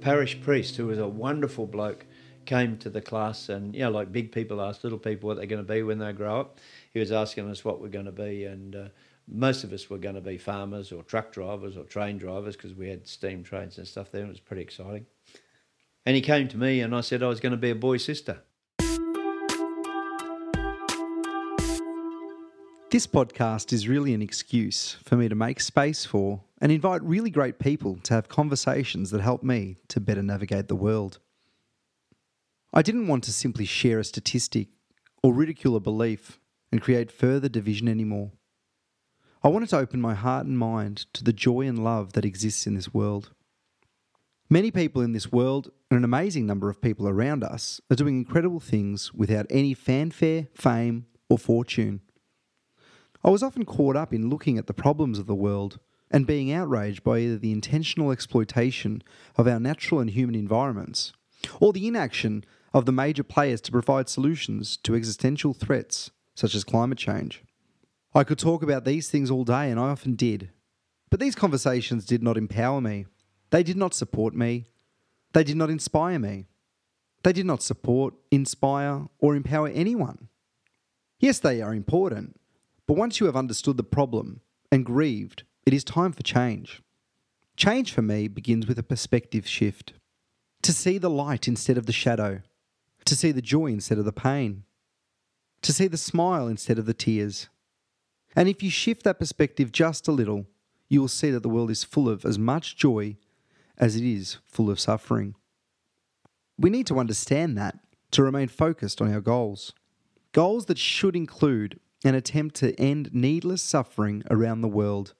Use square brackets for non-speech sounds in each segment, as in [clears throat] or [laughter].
Parish priest, who was a wonderful bloke, came to the class and, you know, like big people ask little people what they're going to be when they grow up. He was asking us what we're going to be, and uh, most of us were going to be farmers or truck drivers or train drivers because we had steam trains and stuff there. It was pretty exciting. And he came to me and I said I was going to be a boy sister. This podcast is really an excuse for me to make space for and invite really great people to have conversations that help me to better navigate the world. I didn't want to simply share a statistic or ridicule a belief and create further division anymore. I wanted to open my heart and mind to the joy and love that exists in this world. Many people in this world, and an amazing number of people around us, are doing incredible things without any fanfare, fame, or fortune. I was often caught up in looking at the problems of the world and being outraged by either the intentional exploitation of our natural and human environments or the inaction of the major players to provide solutions to existential threats such as climate change. I could talk about these things all day, and I often did. But these conversations did not empower me. They did not support me. They did not inspire me. They did not support, inspire, or empower anyone. Yes, they are important, but once you have understood the problem and grieved, it is time for change. Change for me begins with a perspective shift. To see the light instead of the shadow, to see the joy instead of the pain, to see the smile instead of the tears. And if you shift that perspective just a little, you will see that the world is full of as much joy as it is full of suffering. We need to understand that to remain focused on our goals. Goals that should include an attempt to end needless suffering around the world.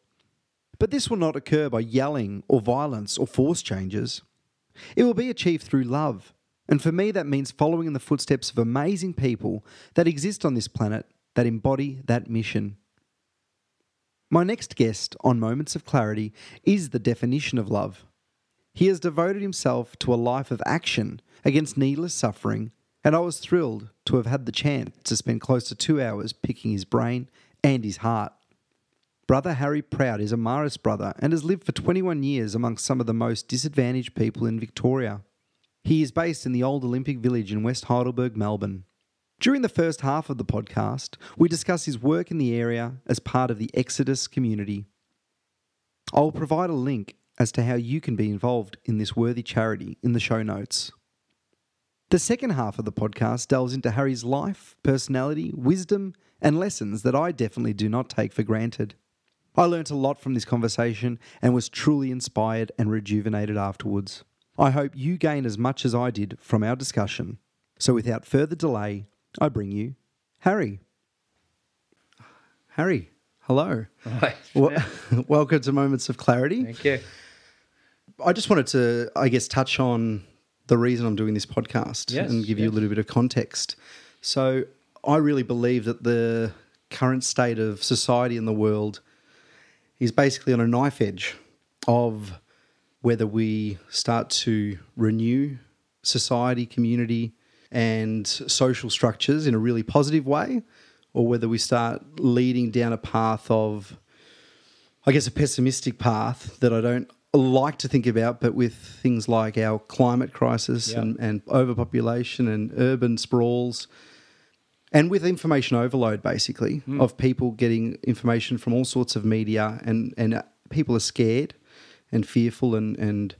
But this will not occur by yelling or violence or force changes. It will be achieved through love. And for me, that means following in the footsteps of amazing people that exist on this planet that embody that mission. My next guest on Moments of Clarity is the definition of love. He has devoted himself to a life of action against needless suffering and I was thrilled to have had the chance to spend close to two hours picking his brain and his heart. Brother Harry Prout is a Marist brother and has lived for 21 years amongst some of the most disadvantaged people in Victoria. He is based in the old Olympic Village in West Heidelberg, Melbourne. During the first half of the podcast, we discuss his work in the area as part of the Exodus community. I will provide a link as to how you can be involved in this worthy charity in the show notes. The second half of the podcast delves into Harry's life, personality, wisdom, and lessons that I definitely do not take for granted. I learnt a lot from this conversation and was truly inspired and rejuvenated afterwards. I hope you gain as much as I did from our discussion. So without further delay, I bring you Harry. Harry, hello. Hi. Well, [laughs] welcome to Moments of Clarity. Thank you. I just wanted to, I guess, touch on the reason I'm doing this podcast Yes, and give you a little bit of context. So, I really believe that the current state of society in the world is basically on a knife edge of whether we start to renew society, community, and social structures in a really positive way, or whether we start leading down a path of, I guess, a pessimistic path that I don't like to think about, but with things like our climate crisis Yeah. and, and overpopulation and urban sprawls, and with information overload, basically, of people getting information from all sorts of media, and, and uh, people are scared and fearful and, and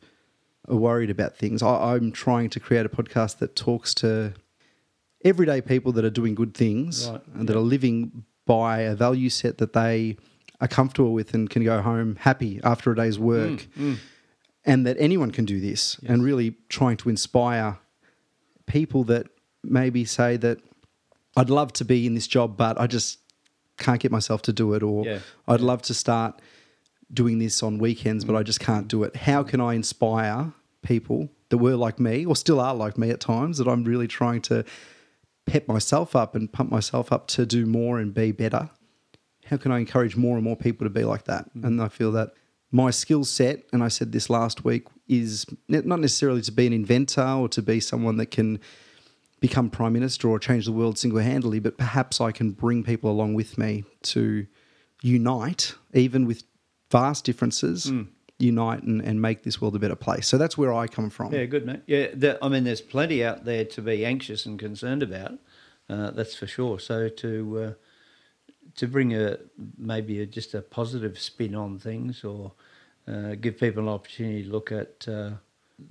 are worried about things. I, I'm trying to create a podcast that talks to everyday people that are doing good things Right, and that are living by a value set that they are comfortable with and can go home happy after a day's mm, work. Mm. And that anyone can do this and really trying to inspire people that maybe say that I'd love to be in this job, but I just can't get myself to do it, or Yeah, I'd love to start doing this on weekends, but I just can't do it. How can I inspire people that were like me, or still are like me at times, that I'm really trying to pep myself up and pump myself up to do more and be better? How can I encourage more and more people to be like that? And I feel that my skill set, and I said this last week, is not necessarily to be an inventor or to be someone that can become prime minister or change the world single handedly, but perhaps I can bring people along with me to unite, even with vast differences, unite and, and make this world a better place. So that's where I come from. Yeah, good mate. Yeah, the, I mean, there's plenty out there to be anxious and concerned about. Uh, that's for sure. So to uh, to bring a maybe a, just a positive spin on things, or uh, give people an opportunity to look at uh,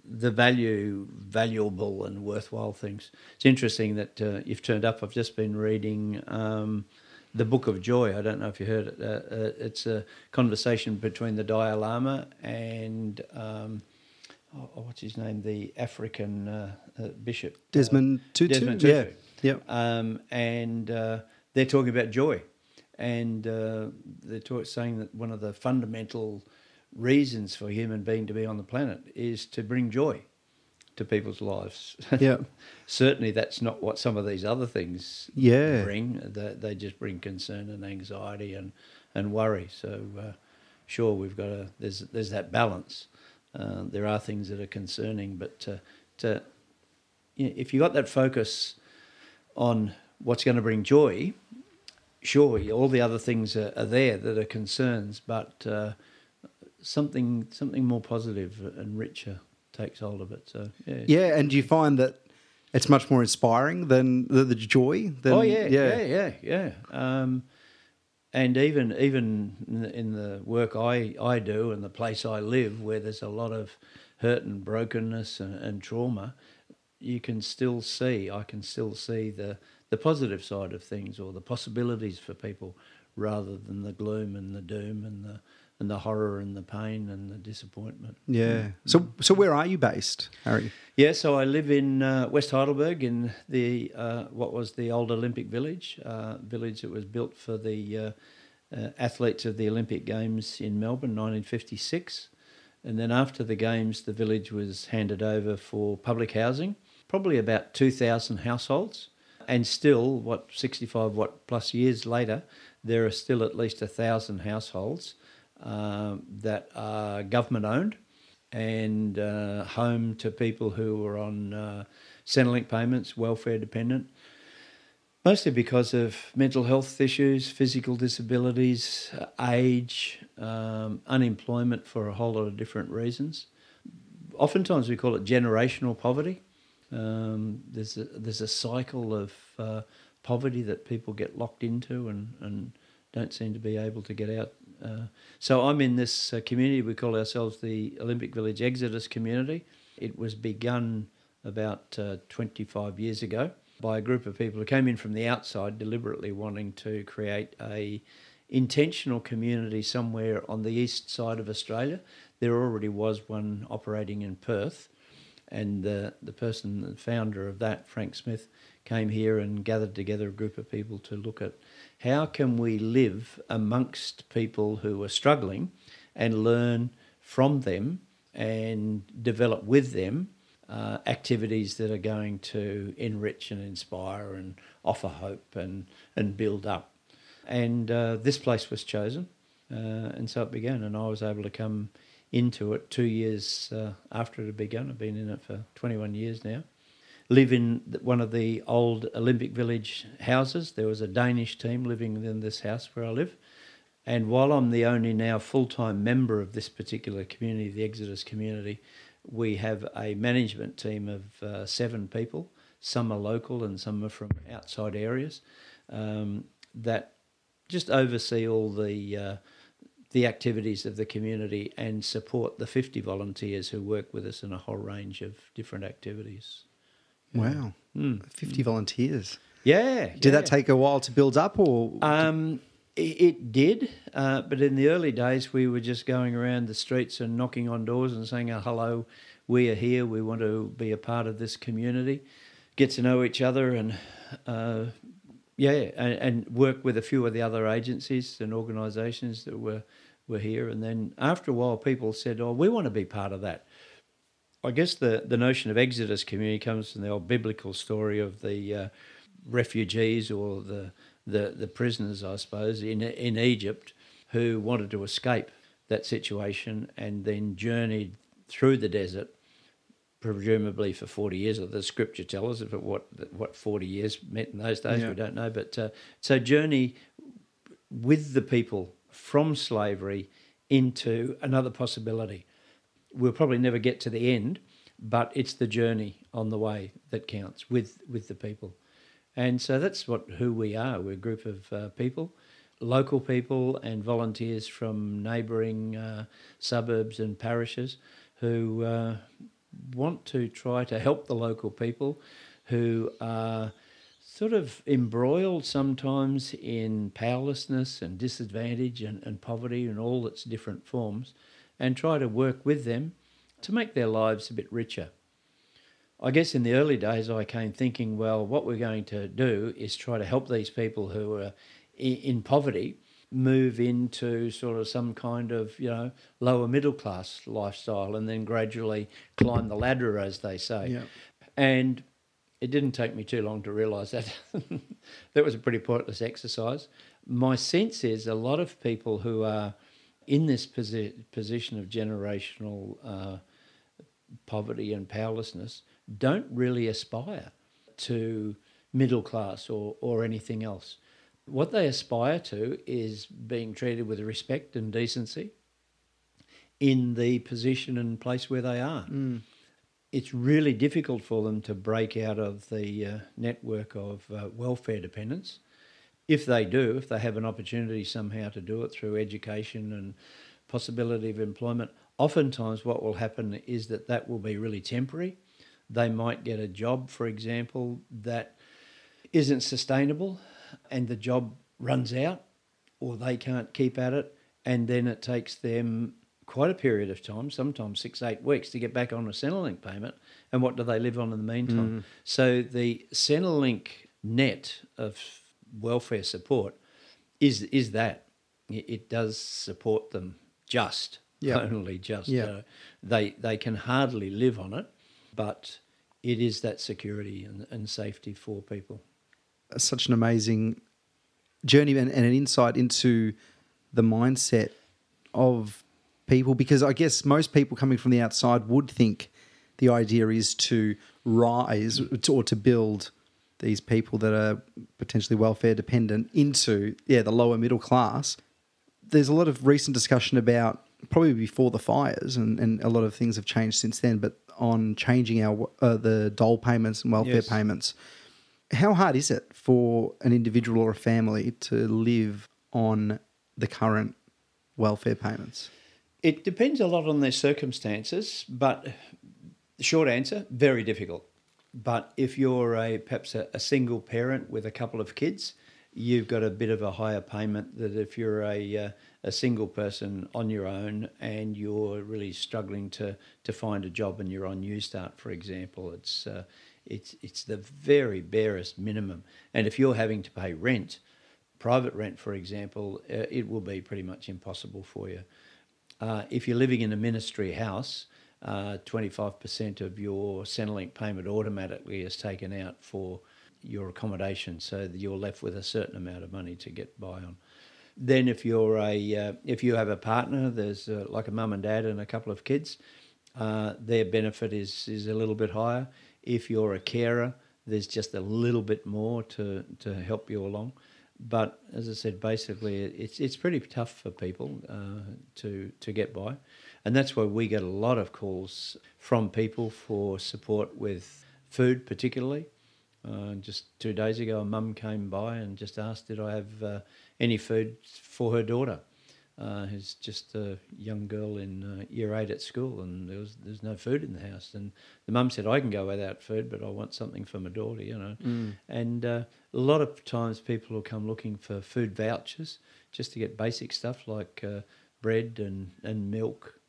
the value, valuable and worthwhile things. It's interesting that uh, you've turned up. I've just been reading. Um, the Book of Joy. I don't know if you heard it. Uh, uh, it's a conversation between the Dalai Lama and um, oh, what's his name, the African uh, uh bishop Desmond Tutu. Desmond Tutu. Yeah, yeah. Um, and uh, they're talking about joy, and uh, they're talk, saying that one of the fundamental reasons for human being to be on the planet is to bring joy to people's lives. [laughs] Yeah. Certainly, that's not what some of these other things yeah. bring. They, they just bring concern and anxiety and, and worry. So, uh, sure, we've got a there's there's that balance. Uh, there are things that are concerning, but to, to you know, if you got that focus on what's going to bring joy, sure, all the other things are, are there that are concerns, but uh, something something more positive and richer takes hold of it. So yeah, yeah. And do you find that it's much more inspiring than the, the joy? Than, oh yeah, yeah, yeah, yeah. yeah. Um, and even even in the, in the, work I, I do and the place I live, where there's a lot of hurt and brokenness and, and trauma, you can still see. I can still see the the positive side of things or the possibilities for people, rather than the gloom and the doom and the and the horror and the pain and the disappointment. Yeah. So, so where are you based, Harry? Yeah, so I live in uh, West Heidelberg in the uh, what was the old Olympic Village, uh, village that was built for the uh, uh, athletes of the Olympic Games in Melbourne, 1956. And then after the games, the village was handed over for public housing, probably about 2,000 households. And still, what 65 what plus years later, there are still at least a thousand households um, that are government owned and uh, home to people who are on uh, Centrelink payments, welfare dependent, mostly because of mental health issues, physical disabilities, age, um, unemployment for a whole lot of different reasons. Oftentimes we call it generational poverty. Um, there's a there's a cycle of uh, poverty that people get locked into and, and don't seem to be able to get out uh, so I'm in this uh, community. We call ourselves the Olympic Village Exodus Community. It was begun about uh, 25 years ago by a group of people who came in from the outside, deliberately wanting to create a intentional community somewhere on the east side of Australia. There already was one operating in Perth, and the the person, the founder of that, Frank Smith, came here and gathered together a group of people to look at how can we live amongst people who are struggling and learn from them and develop with them uh, activities that are going to enrich and inspire and offer hope and, and build up. And uh, this place was chosen, uh, and so it began. And I was able to come into it two years uh, after it had begun. I've been in it for 21 years now live in one of the old Olympic Village houses. There was a Danish team living in this house where I live. And while I'm the only now full time member of this particular community, the Exodus community, we have a management team of uh, seven people. Some are local and some are from outside areas um, that just oversee all the uh, the activities of the community and support the 50 volunteers who work with us in a whole range of different activities. Wow. Mm. 50 volunteers. Yeah. Did yeah. that take a while to build up or? Um, it, did, uh, but in the early days, we were just going around the streets and knocking on doors and saying, oh, hello, we are here, we want to be a part of this community, get to know each other and, uh, yeah, and, and, work with a few of the other agencies and organisations that were, were here. And then after a while, people said, oh, we want to be part of that. I guess the, the notion of Exodus community comes from the old biblical story of the uh, refugees or the, the, the prisoners, I suppose, in, in Egypt who wanted to escape that situation and then journeyed through the desert, presumably for 40 years, or the scripture tells us what, what 40 years meant in those days, yeah. we don't know. But uh, so journey with the people from slavery into another possibility. We'll probably never get to the end, but it's the journey on the way that counts with, with the people. And so that's what who we are. We're a group of uh, people, local people and volunteers from neighbouring uh, suburbs and parishes who uh, want to try to help the local people who are sort of embroiled sometimes in powerlessness and disadvantage and, and poverty in all its different forms and try to work with them to make their lives a bit richer. I guess in the early days, I came thinking, well, what we're going to do is try to help these people who are in poverty move into sort of some kind of, you know, lower middle class lifestyle and then gradually climb the ladder, as they say. Yeah. And it didn't take me too long to realise that [laughs] that was a pretty pointless exercise. My sense is a lot of people who are in this posi- position of generational uh, poverty and powerlessness don't really aspire to middle class or, or anything else. What they aspire to is being treated with respect and decency in the position and place where they are. Mm. It's really difficult for them to break out of the uh, network of uh, welfare dependence. If they do, if they have an opportunity somehow to do it through education and possibility of employment, oftentimes what will happen is that that will be really temporary they might get a job, for example, that isn't sustainable and the job runs out or they can't keep at it. And then it takes them quite a period of time, sometimes six, eight weeks, to get back on a Centrelink payment. And what do they live on in the meantime? Mm. So the Centrelink net of welfare support is is that it, does support them just Yeah. only just Yeah. uh, they they can hardly live on it but it is that security and, and safety for people Such an amazing journey and, and an insight into the mindset of people because I guess most people coming from the outside would think the idea is to rise or to build these people that are potentially welfare dependent into yeah the lower middle class. There's a lot of recent discussion about probably before the fires and, and a lot of things have changed since then, but on changing our uh, the dole payments and welfare Yes. payments. How hard is it for an individual or a family to live on the current welfare payments? it depends a lot on their circumstances but the short answer very difficult but if you're a perhaps a, a single parent with a couple of kids you've got a bit of a higher payment than if you're a uh, a single person on your own and you're really struggling to to find a job and you're on Newstart, for example. It's uh, it's it's the very barest minimum, and if you're having to pay rent, private rent, for example, uh, it will be pretty much impossible for you. Uh, if you're living in a ministry house, uh, 25% of your Centrelink payment automatically is taken out for your accommodation, so you're left with a certain amount of money to get by on. Then, if you're a uh, if you have a partner, there's uh, like a mum and dad and a couple of kids, uh, their benefit is is a little bit higher. If you're a carer, there's just a little bit more to to help you along. But as I said, basically, it's it's pretty tough for people uh, to to get by, and that's why we get a lot of calls from people for support with food, particularly. Uh, just two days ago, a mum came by and just asked, "Did I have uh, any food for her daughter?" Uh, who's just a young girl in uh, year eight at school, and there was there's no food in the house. And the mum said, "I can go without food, but I want something for my daughter," you know. And uh, a lot of times, people will come looking for food vouchers just to get basic stuff like uh, bread and and milk,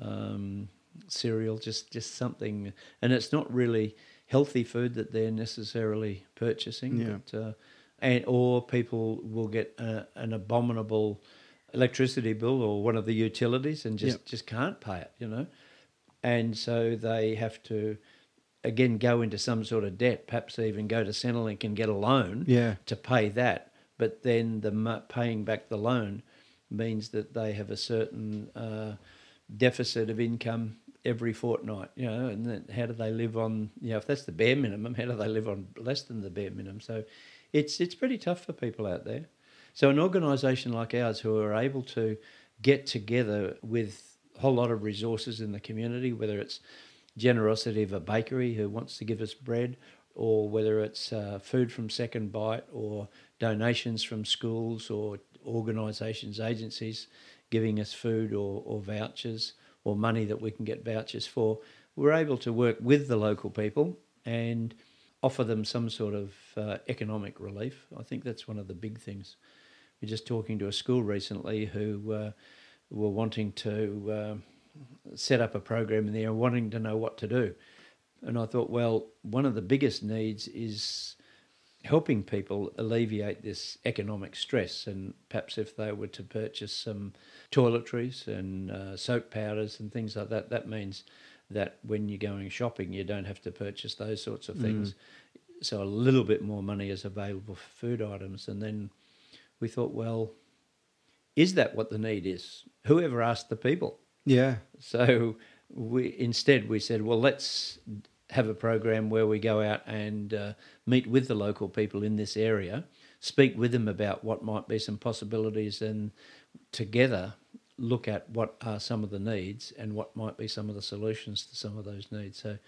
um, cereal, just just something. And it's not really healthy food that they're necessarily purchasing. Yeah. But, uh, and or people will get uh an abominable electricity bill or one of the utilities and just Yep. just can't pay it, you know, and so they have to again go into some sort of debt, perhaps even go to Centrelink and get a loan Yeah. to pay that. But then the paying back the loan means that they have a certain uh, deficit of income every fortnight, you know, and then how do they live on, you know, if that's the bare minimum, how do they live on less than the bare minimum? So it's it's pretty tough for people out there. So an organisation like ours who are able to get together with a whole lot of resources in the community, whether it's generosity of a bakery who wants to give us bread, or whether it's uh, food from SecondBite, or donations from schools or organisations, agencies giving us food or, or vouchers or money that we can get vouchers for. We're able to work with the local people and offer them some sort of uh, economic relief. I think that's one of the big things. We're just talking to a school recently who uh, were wanting to uh, set up a program in there and wanting to know what to do. And I thought, well, one of the biggest needs is helping people alleviate this economic stress. And perhaps if they were to purchase some toiletries and uh, soap powders and things like that, that means that when you're going shopping, you don't have to purchase those sorts of things. Mm. So a little bit more money is available for food items. And then we thought, well, is that what the need is? Whoever asked the people? Yeah. So we instead we said, well, let's have a program where we go out and uh, meet with the local people in this area, speak with them about what might be some possibilities, and together look at what are some of the needs and what might be some of the solutions to some of those needs. So,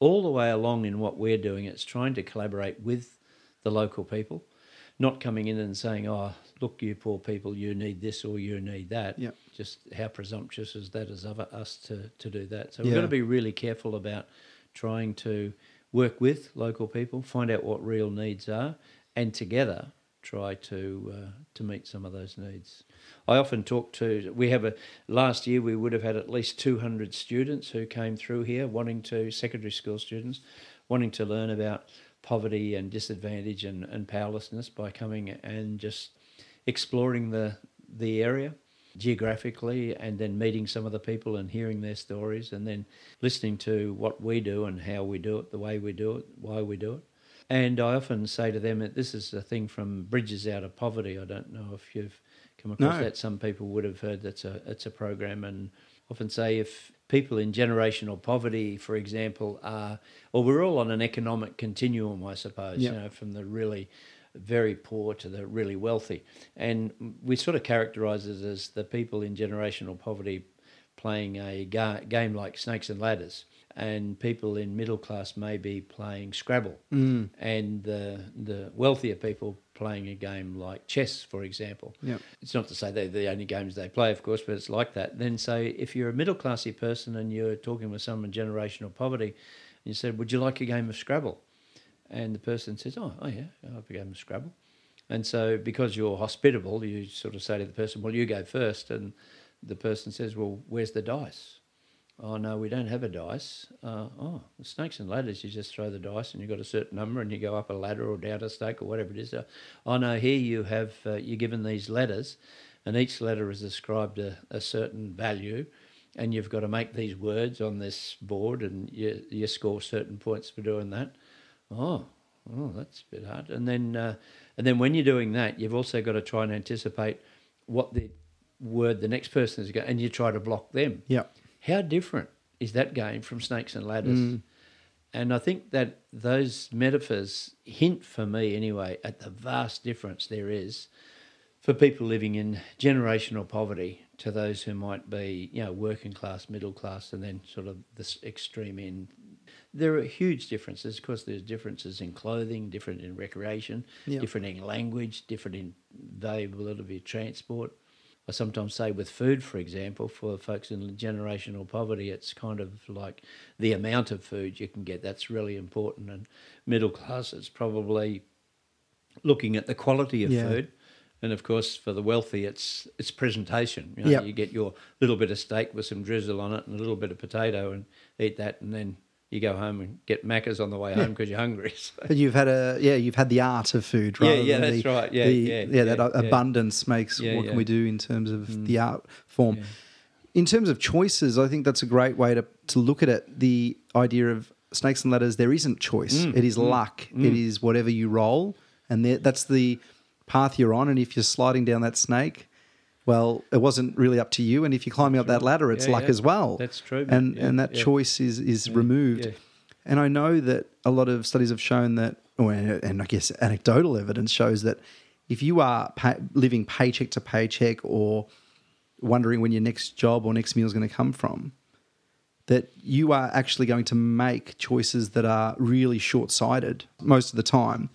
all the way along in what we're doing, it's trying to collaborate with the local people, not coming in and saying, "Oh, look, you poor people, you need this or you need that." Yeah. Just how presumptuous is that as of us to to do that? So we've got to be really careful about trying to work with local people, find out what real needs are, and together try to uh, to meet some of those needs. I often talk to. We have a last year we would have had at least two hundred students who came through here wanting to secondary school students wanting to learn about poverty and disadvantage and, and powerlessness by coming and just exploring the the area geographically and then meeting some of the people and hearing their stories and then listening to what we do and how we do it, the way we do it, why we do it. And I often say to them that this is a thing from Bridges Out of Poverty. I don't know if you've come across no. that. Some people would have heard that's a it's a program and often say if people in generational poverty, for example, are or we're all on an economic continuum, I suppose, yep. you know, from the really very poor to the really wealthy. And we sort of characterize it as the people in generational poverty playing a ga- game like Snakes and Ladders. And people in middle class may be playing Scrabble, mm. and the the wealthier people playing a game like chess, for example. Yep. It's not to say they're the only games they play, of course, but it's like that. Then, say if you're a middle classy person and you're talking with someone in generational poverty, and you said, "Would you like a game of Scrabble?" And the person says, "Oh, oh yeah, I'll be going to Scrabble." And so, because you're hospitable, you sort of say to the person, "Well, you go first. And the person says, "Well, where's the dice?" Oh no, we don't have a dice. Uh, oh, snakes and ladders. You just throw the dice, and you've got a certain number, and you go up a ladder or down a stake or whatever it is. Uh, oh no, here you have uh, you're given these letters and each letter is ascribed a, a certain value, and you've got to make these words on this board, and you you score certain points for doing that oh, oh, that's a bit hard. And then, uh, and then when you're doing that, you've also got to try and anticipate what the word the next person is going, and you try to block them. Yeah. How different is that game from snakes and ladders? Mm. And I think that those metaphors hint, for me anyway, at the vast difference there is for people living in generational poverty to those who might be, you know, working class, middle class, and then sort of this extreme end, there are huge differences. Of course, there's differences in clothing, different in recreation, yep. different in language, different in availability of transport. I sometimes say with food, for example, for folks in generational poverty, it's kind of like the amount of food you can get. That's really important. And middle class, it's probably looking at the quality of yeah. food. And of course, for the wealthy, it's it's presentation. You, know, yep. you get your little bit of steak with some drizzle on it and a little bit of potato, and eat that, and then you go home and get Maccas on the way home because you're hungry. [laughs] So. But you've had a yeah, you've had the art of food, right? Yeah, yeah, that's the, right. Yeah, the, yeah, yeah, that abundance makes what can we do in terms of mm. the art form. In terms of choices, I think that's a great way to to look at it. The idea of snakes and ladders, there isn't choice. Mm. It is mm. luck. It mm. is whatever you roll, and that's the path you're on. And if you're sliding down that snake, well, it wasn't really up to you. And if you're climbing That's up that ladder, it's yeah, luck yeah. as well. That's true. And yeah, and that choice is is mm, removed. And I know that a lot of studies have shown that, and I guess anecdotal evidence shows that if you are pay, living paycheck to paycheck or wondering when your next job or next meal is going to come from, that you are actually going to make choices that are really short sighted most of the time.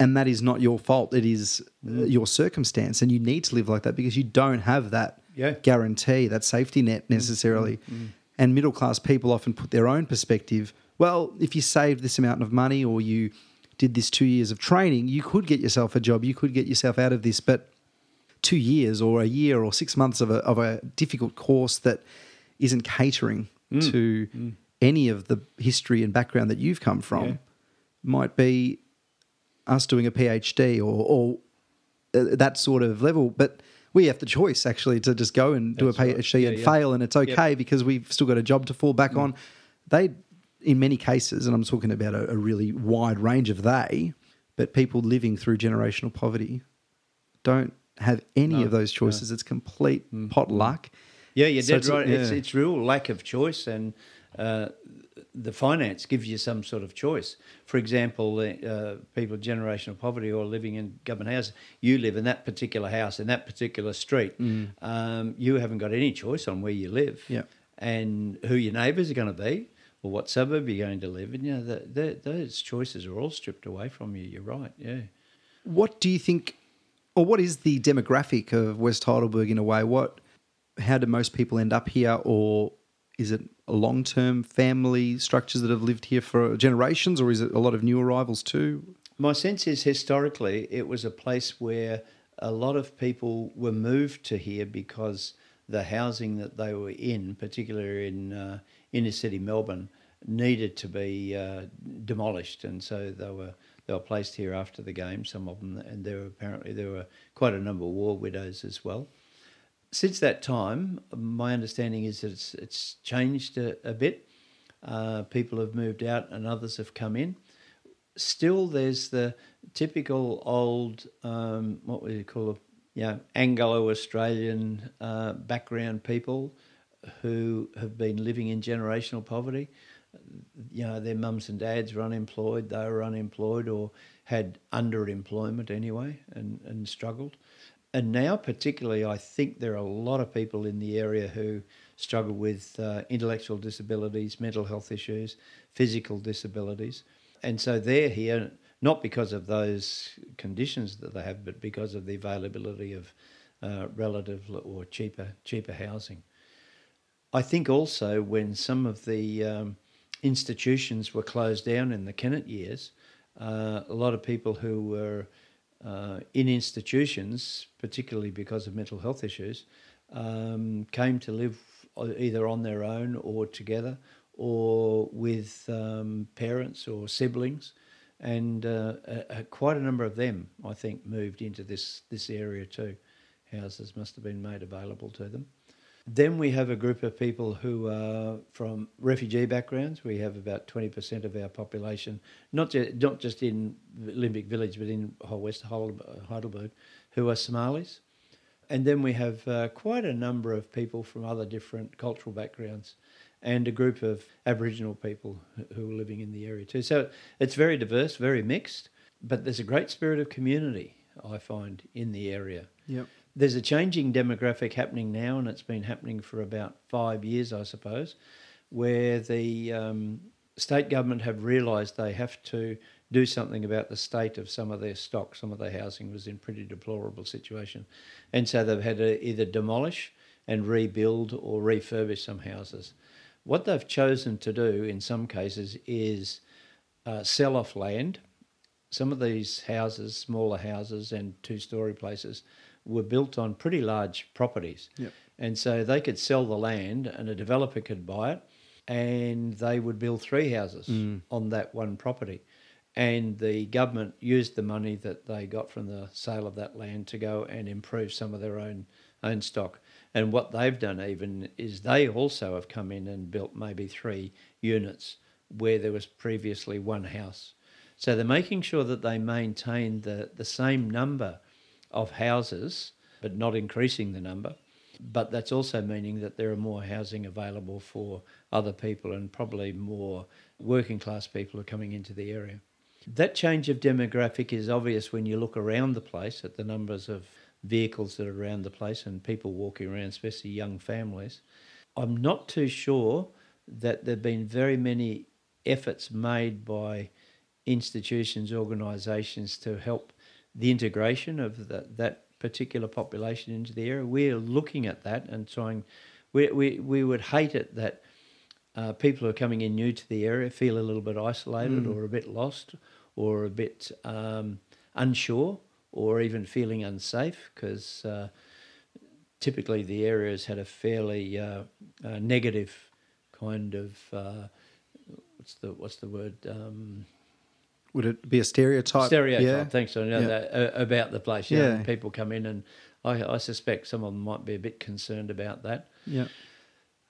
And that is not your fault. It is uh, mm. your circumstance. And you need to live like that because you don't have that Yeah. guarantee, that safety net mm, necessarily. Mm, and middle class people often put their own perspective. Well, if you saved this amount of money or you did this two years of training, you could get yourself a job, you could get yourself out of this. But two years or a year or six months of a, of a difficult course that isn't catering to any of the history and background that you've come from Yeah. might be us doing a PhD or, or uh, that sort of level. But we have the choice actually to just go and do That's a right. PhD Yeah, and yeah. fail, and it's okay because we've still got a job to fall back on. They, in many cases, and I'm talking about a, a really wide range of they, but people living through generational poverty don't have any No, of those choices. It's complete pot luck. Yeah, you're So dead it's a- right. It's, it's real lack of choice, and uh, the finance gives you some sort of choice. For example, uh, people with generational poverty or living in government houses, you live in that particular house in that particular street. Um, you haven't got any choice on where you live, Mm. Yeah. and who your neighbours are going to be, or what suburb you're going to live in. You know, the, the, those choices are all stripped away from you. You're right. Yeah. What do you think, or what is the demographic of West Heidelberg in a way? What, how do most people end up here, or is it long-term family structures that have lived here for generations, or is it a lot of new arrivals too? My sense is historically it was a place where a lot of people were moved to here because the housing that they were in, particularly in uh, inner city Melbourne, needed to be uh, demolished, and so they were they were placed here after the game. Some of them, and there were apparently there were quite a number of war widows as well. Since that time, my understanding is that it's it's changed a, a bit. Uh, people have moved out, and others have come in. Still there's the typical old um, what would you call it? Yeah anglo-australian uh, background people who have been living in generational poverty. You know their mums and dads were unemployed they were unemployed or had underemployment anyway and, and struggled and now particularly i think there are a lot of people in the area who struggle with uh, intellectual disabilities mental health issues physical disabilities and so they're here not because of those conditions that they have, but because of the availability of uh, relative or cheaper cheaper housing. I think also when some of the um, institutions were closed down in the Kennett years, uh, a lot of people who were uh, in institutions, particularly because of mental health issues, um, came to live either on their own or together or with um, parents or siblings. And uh, a, a, quite a number of them, I think, moved into this, this area too. Houses must have been made available to them. Then we have a group of people who are from refugee backgrounds. We have about 20% of our population, not, ju- not just in Olympic Village, but in whole West Heidelberg, who are Somalis. And then we have uh, quite a number of people from other different cultural backgrounds and a group of Aboriginal people who are living in the area too. So it's very diverse, very mixed, but there's a great spirit of community, I find, in the area. Yep. There's a changing demographic happening now, and it's been happening for about five years, I suppose, where the um, state government have realised they have to do something about the state of some of their stock. Some of their housing was in pretty deplorable situation, and so they've had to either demolish and rebuild or refurbish some houses. What they've chosen to do in some cases is uh, sell off land. Some of these houses, smaller houses and two story places, were built on pretty large properties. Yep. And so they could sell the land and a developer could buy it and they would build three houses mm. on that one property. And the government used the money that they got from the sale of that land to go and improve some of their own own stock. And what they've done even is they also have come in and built maybe three units where there was previously one house. So they're making sure that they maintain the, the same number of houses, but not increasing the number. But that's also meaning that there are more housing available for other people and probably more working class people are coming into the area. That change of demographic is obvious when you look around the place at the numbers of vehicles that are around the place and people walking around, especially young families. I'm not too sure that there have been very many efforts made by institutions, organisations to help the integration of the, that particular population into the area. We're looking at that and trying. We, we, we would hate it that uh, people who are coming in new to the area feel a little bit isolated Mm. or a bit lost or a bit um, unsure or even feeling unsafe because uh, typically the area has had a fairly uh, uh, negative kind of uh, what's the what's the word um, Would it be a stereotype? stereotype. Yeah. Thanks, so Yeah. that, uh, about the place. Yeah, Yeah. people come in, and I, I suspect some of them might be a bit concerned about that. Yeah.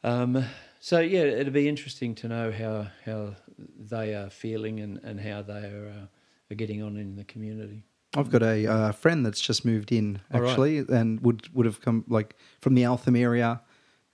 Um, so yeah, it'll be interesting to know how how they are feeling and, and how they are, uh, are getting on in the community. I've got a uh, friend that's just moved in All right. actually, and would would have come like from the Eltham area,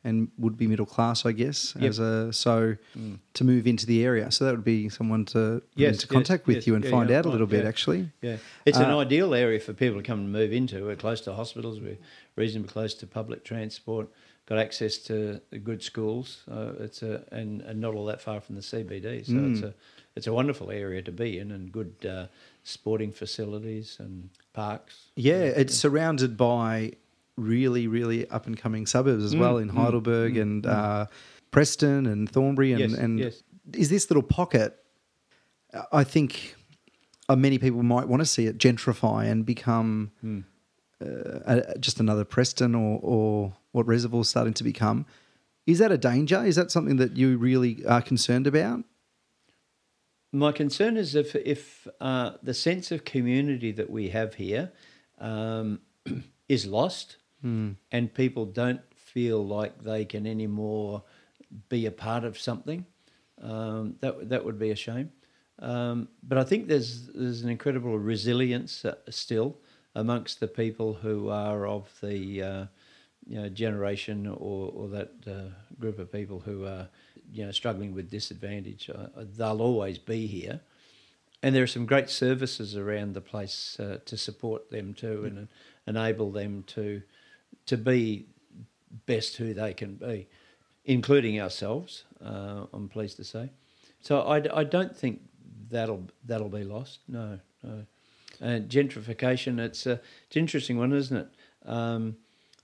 and would be middle class, I guess. Yep. As a so Mm. to move into the area, so that would be someone to Yes, into yes, contact with yes. you and Yeah, find yeah, out a right, little bit. yeah. Actually, Yeah, it's an Uh, ideal area for people to come and move into. We're close to hospitals. We're reasonably close to public transport. Got access to good schools. Uh, it's a and, and not all that far from the CBD. So it's Mm. a it's a wonderful area to be in and good uh, sporting facilities and parks. yeah, it's surrounded by really really up and coming suburbs as Mm, well in mm, Heidelberg mm, and mm. Uh, Preston and Thornbury and Yes, and yes. is this little pocket? I think uh, many people might want to see it gentrify and become. Mm. uh, uh, just another Preston or, or what Reservoir's starting to become. Is that a danger? Is that something that you really are concerned about? My concern is if if uh, the sense of community that we have here um, [clears throat] is lost, and people don't feel like they can anymore be a part of something, um, that that would be a shame. Um, but I think there's there's an incredible resilience uh, still amongst the people who are of the uh, you know generation or or that uh, group of people who are you know struggling with disadvantage. Uh, they'll always be here. And there are some great services around the place uh, to support them too, and enable them to to be best who they can be, including ourselves. Uh, I'm pleased to say. So I, I don't think that'll that'll be lost. No, no. And gentrification, it's a, it's an interesting one, isn't it? Um,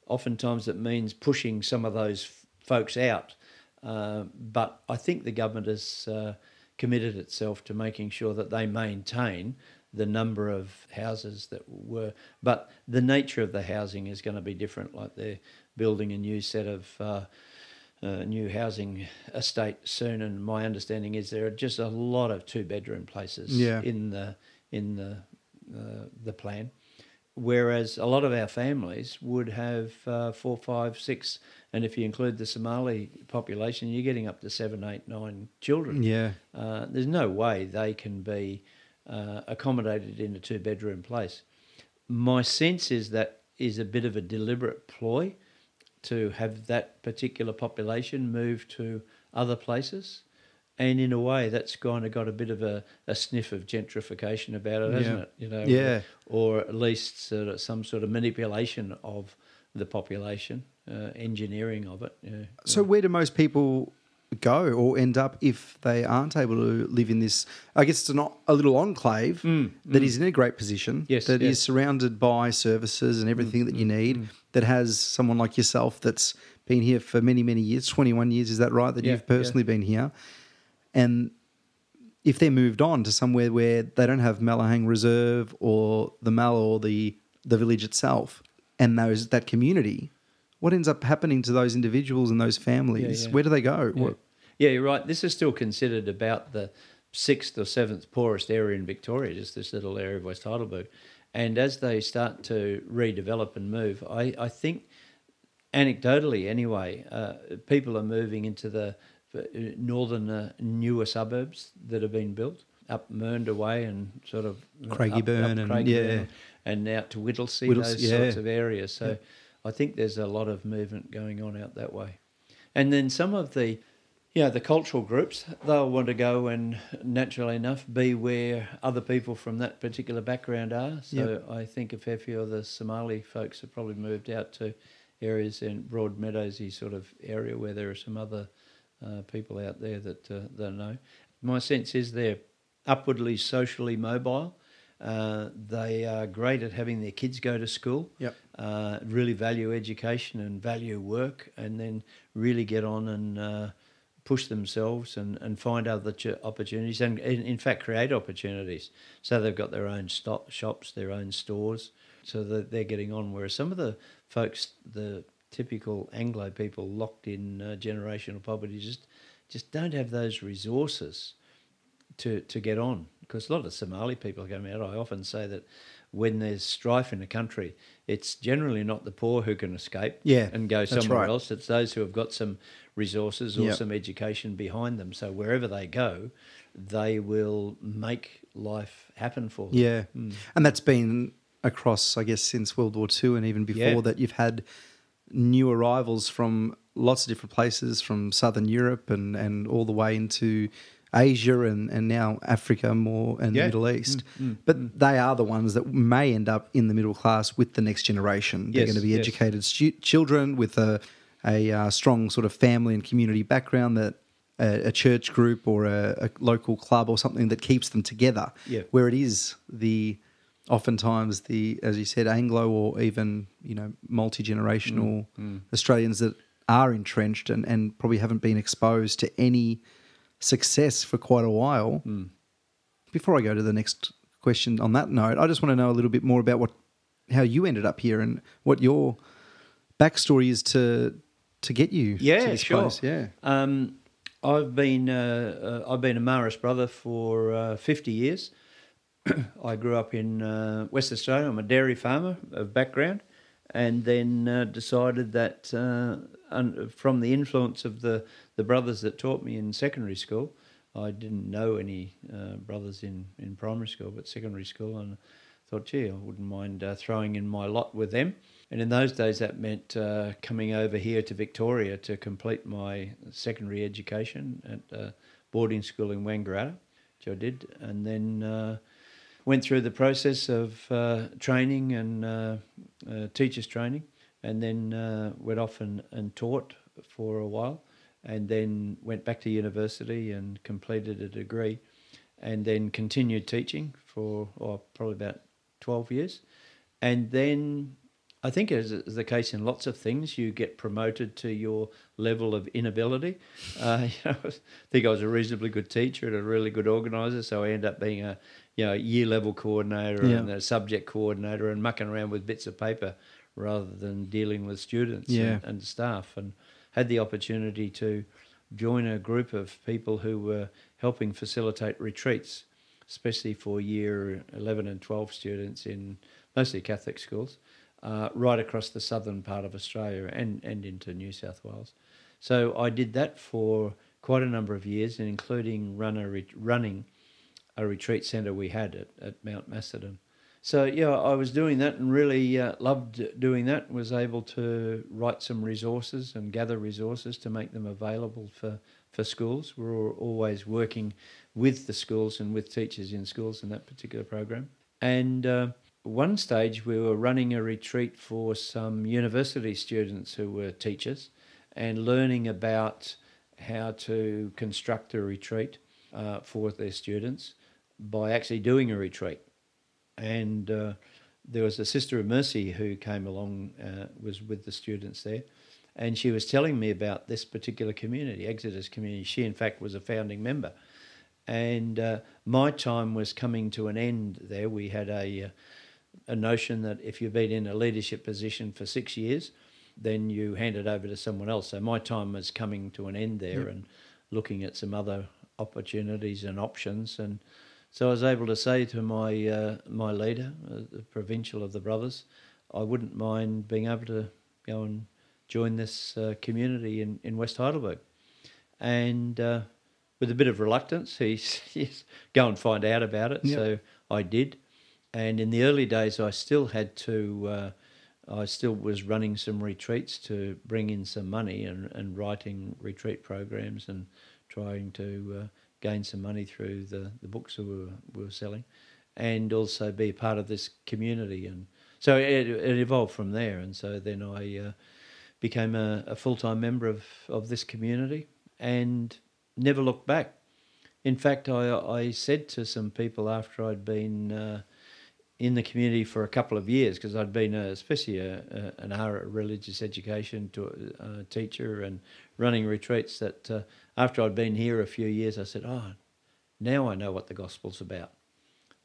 oftentimes it means pushing some of those f- folks out, uh, but I think the government has uh, committed itself to making sure that they maintain the number of houses that were, but the nature of the housing is going to be different. Like they're building a new set of uh, uh, new housing estate soon, and my understanding is there are just a lot of two bedroom places Yeah. in the in the uh, the plan. Whereas a lot of our families would have uh, four, five, six, and if you include the Somali population, you're getting up to seven, eight, nine children. Yeah. Uh, there's no way they can be uh, accommodated in a two bedroom place. My sense is that is a bit of a deliberate ploy to have that particular population move to other places. And in a way, that's kind of got a bit of a, a sniff of gentrification about it, hasn't Yeah. it? You know, Yeah. or at least sort of some sort of manipulation of the population, uh, engineering of it. Yeah. So where do most people go or end up if they aren't able to live in this? I guess it's not a little enclave Mm, that is in a great position. Yes, that is yes. Mm, surrounded by services and everything that you need. That has someone like yourself that's been here for many many years, twenty one years. Is that right? That Yeah, you've personally been here, and if they're moved on to somewhere where they don't have Malahang Reserve or the Mal or the the village itself and those that community, what ends up happening to those individuals and those families? yeah. Where do they go? Yeah. What- yeah, you're right. This is still considered about the sixth or seventh poorest area in Victoria, just this little area of West Heidelberg. And as they start to redevelop and move, I, I think, anecdotally anyway, uh, people are moving into the uh, northern uh, newer suburbs that have been built up Mernda Way and sort of Craigieburn and- yeah. and out to Whittlesea, Whittles- those yeah. sorts of areas. So I think there's a lot of movement going on out that way. And then some of the, Yeah, the cultural groups, they'll want to go and naturally enough be where other people from that particular background are. So I think a fair few of the Somali folks have probably moved out to areas in Broad Meadowsy sort of area where there are some other uh, people out there that uh, that know. My sense is they're upwardly socially mobile. Uh, they are great at having their kids go to school. Yep. Uh, really value education and value work, and then really get on and uh, push themselves and, and find other ch- opportunities, and in, in fact create opportunities. So they've got their own stop shops, their own stores, so that they're getting on. Whereas some of the folks, the typical Anglo people locked in uh, generational poverty, just just don't have those resources to to get on. Because a lot of Somali people coming out. I often say that when there's strife in a country, it's generally not the poor who can escape Yeah, and go somewhere right. else. It's those who have got some resources or Yep. some education behind them. So wherever they go, they will make life happen for them. Yeah. Hmm. And that's been across, I guess, since World War II and even before Yeah. that, you've had new arrivals from lots of different places, from Southern Europe and, and all the way into Asia and, and now Africa more and Yeah. the Middle East. Mm. Mm. but mm. they are the ones that may end up in the middle class with the next generation. They're going to be yes. educated stu- children with a, a uh, strong sort of family and community background that a, a church group or a, a local club or something that keeps them together. Yeah. Where it is the oftentimes the as you said Anglo or even you know multi generational Australians that are entrenched and, and probably haven't been exposed to any success for quite a while. Before I go to the next question on that note, I just want to know a little bit more about what how you ended up here and what your backstory is to to get you Yeah, to this sure. place. Yeah. Um, I've been uh, uh, I've been a Marist brother for uh, fifty years. [coughs] I grew up in uh, West Australia. I'm a dairy farmer of background, and then uh, decided that uh, un- from the influence of the the brothers that taught me in secondary school, I didn't know any uh, brothers in in primary school, but secondary school, and thought, gee, I wouldn't mind uh, throwing in my lot with them. And in those days, that meant uh, coming over here to Victoria to complete my secondary education at uh, boarding school in Wangaratta, which I did, and then uh, went through the process of uh, training and uh, teachers training, and then went off and, and taught for a while, and then went back to university and completed a degree, and then continued teaching for oh, probably about 12 years. And then I think, as is the case in lots of things, you get promoted to your level of inability. [laughs] Uh, you know, I think I was a reasonably good teacher and a really good organizer, so I ended up being a you know year level coordinator Yeah. and a subject coordinator and mucking around with bits of paper rather than dealing with students Yeah. and, and staff, and had the opportunity to join a group of people who were helping facilitate retreats, especially for year 11 and 12 students in mostly Catholic schools, uh, right across the southern part of Australia and, and into New South Wales. So I did that for quite a number of years, including run a re- running a retreat centre we had at, at Mount Macedon. So yeah, I was doing that and really uh, loved doing that. Was able to write some resources and gather resources to make them available for for schools. We were always working with the schools and with teachers in schools in that particular program. And uh, one stage we were running a retreat for some university students who were teachers and learning about how to construct a retreat uh, for their students by actually doing a retreat and uh, there was a sister of mercy who came along uh, was with the students there. And she was telling me about this particular community exodus community. She in fact was a founding member. And uh, my time was coming to an end there. We had a uh, a notion that if you've been in a leadership position for six years then you hand it over to someone else. So my time was coming to an end there and looking at some other opportunities and options. And so I was able to say to my uh, my leader, uh, the provincial of the brothers, I wouldn't mind being able to go and join this uh, community in, in West Heidelberg. And uh, with a bit of reluctance, he [laughs] says, go and find out about it. Yep. So I did. And in the early days, I still had to uh, I still was running some retreats to bring in some money and, and writing retreat programs and trying to uh, gain some money through the, the books we were, we were selling and also be part of this community. And so it, it evolved from there. And so then I uh, became a, a full time member of, of this community and never looked back. In fact, I, I said to some people after I'd been uh, in the community for a couple of years, because I'd been a, especially a, a, an religious education to, uh, teacher and running retreats, that uh, after I'd been here a few years, I said, Oh, now I know what the gospel's about.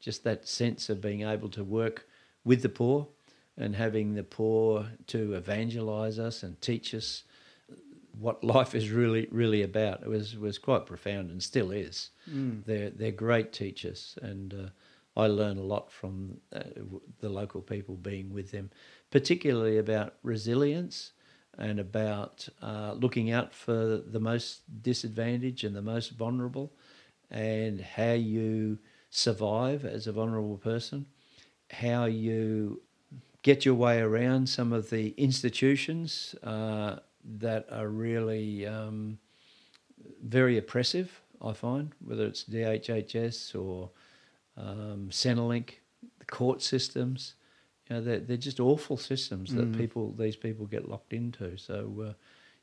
Just that sense of being able to work with the poor and having the poor to evangelize us and teach us what life is really really about. It was was quite profound and still is. Mm. They're they're great teachers, and uh, I learn a lot from uh, the local people being with them, particularly about resilience and about uh, looking out for the most disadvantaged and the most vulnerable, and how you survive as a vulnerable person, how you get your way around some of the institutions uh, that are really um, very oppressive, I find, whether it's DHHS or um, Centrelink, the court systems. You know, they're, they're just awful systems that mm. people, these people get locked into. So, uh,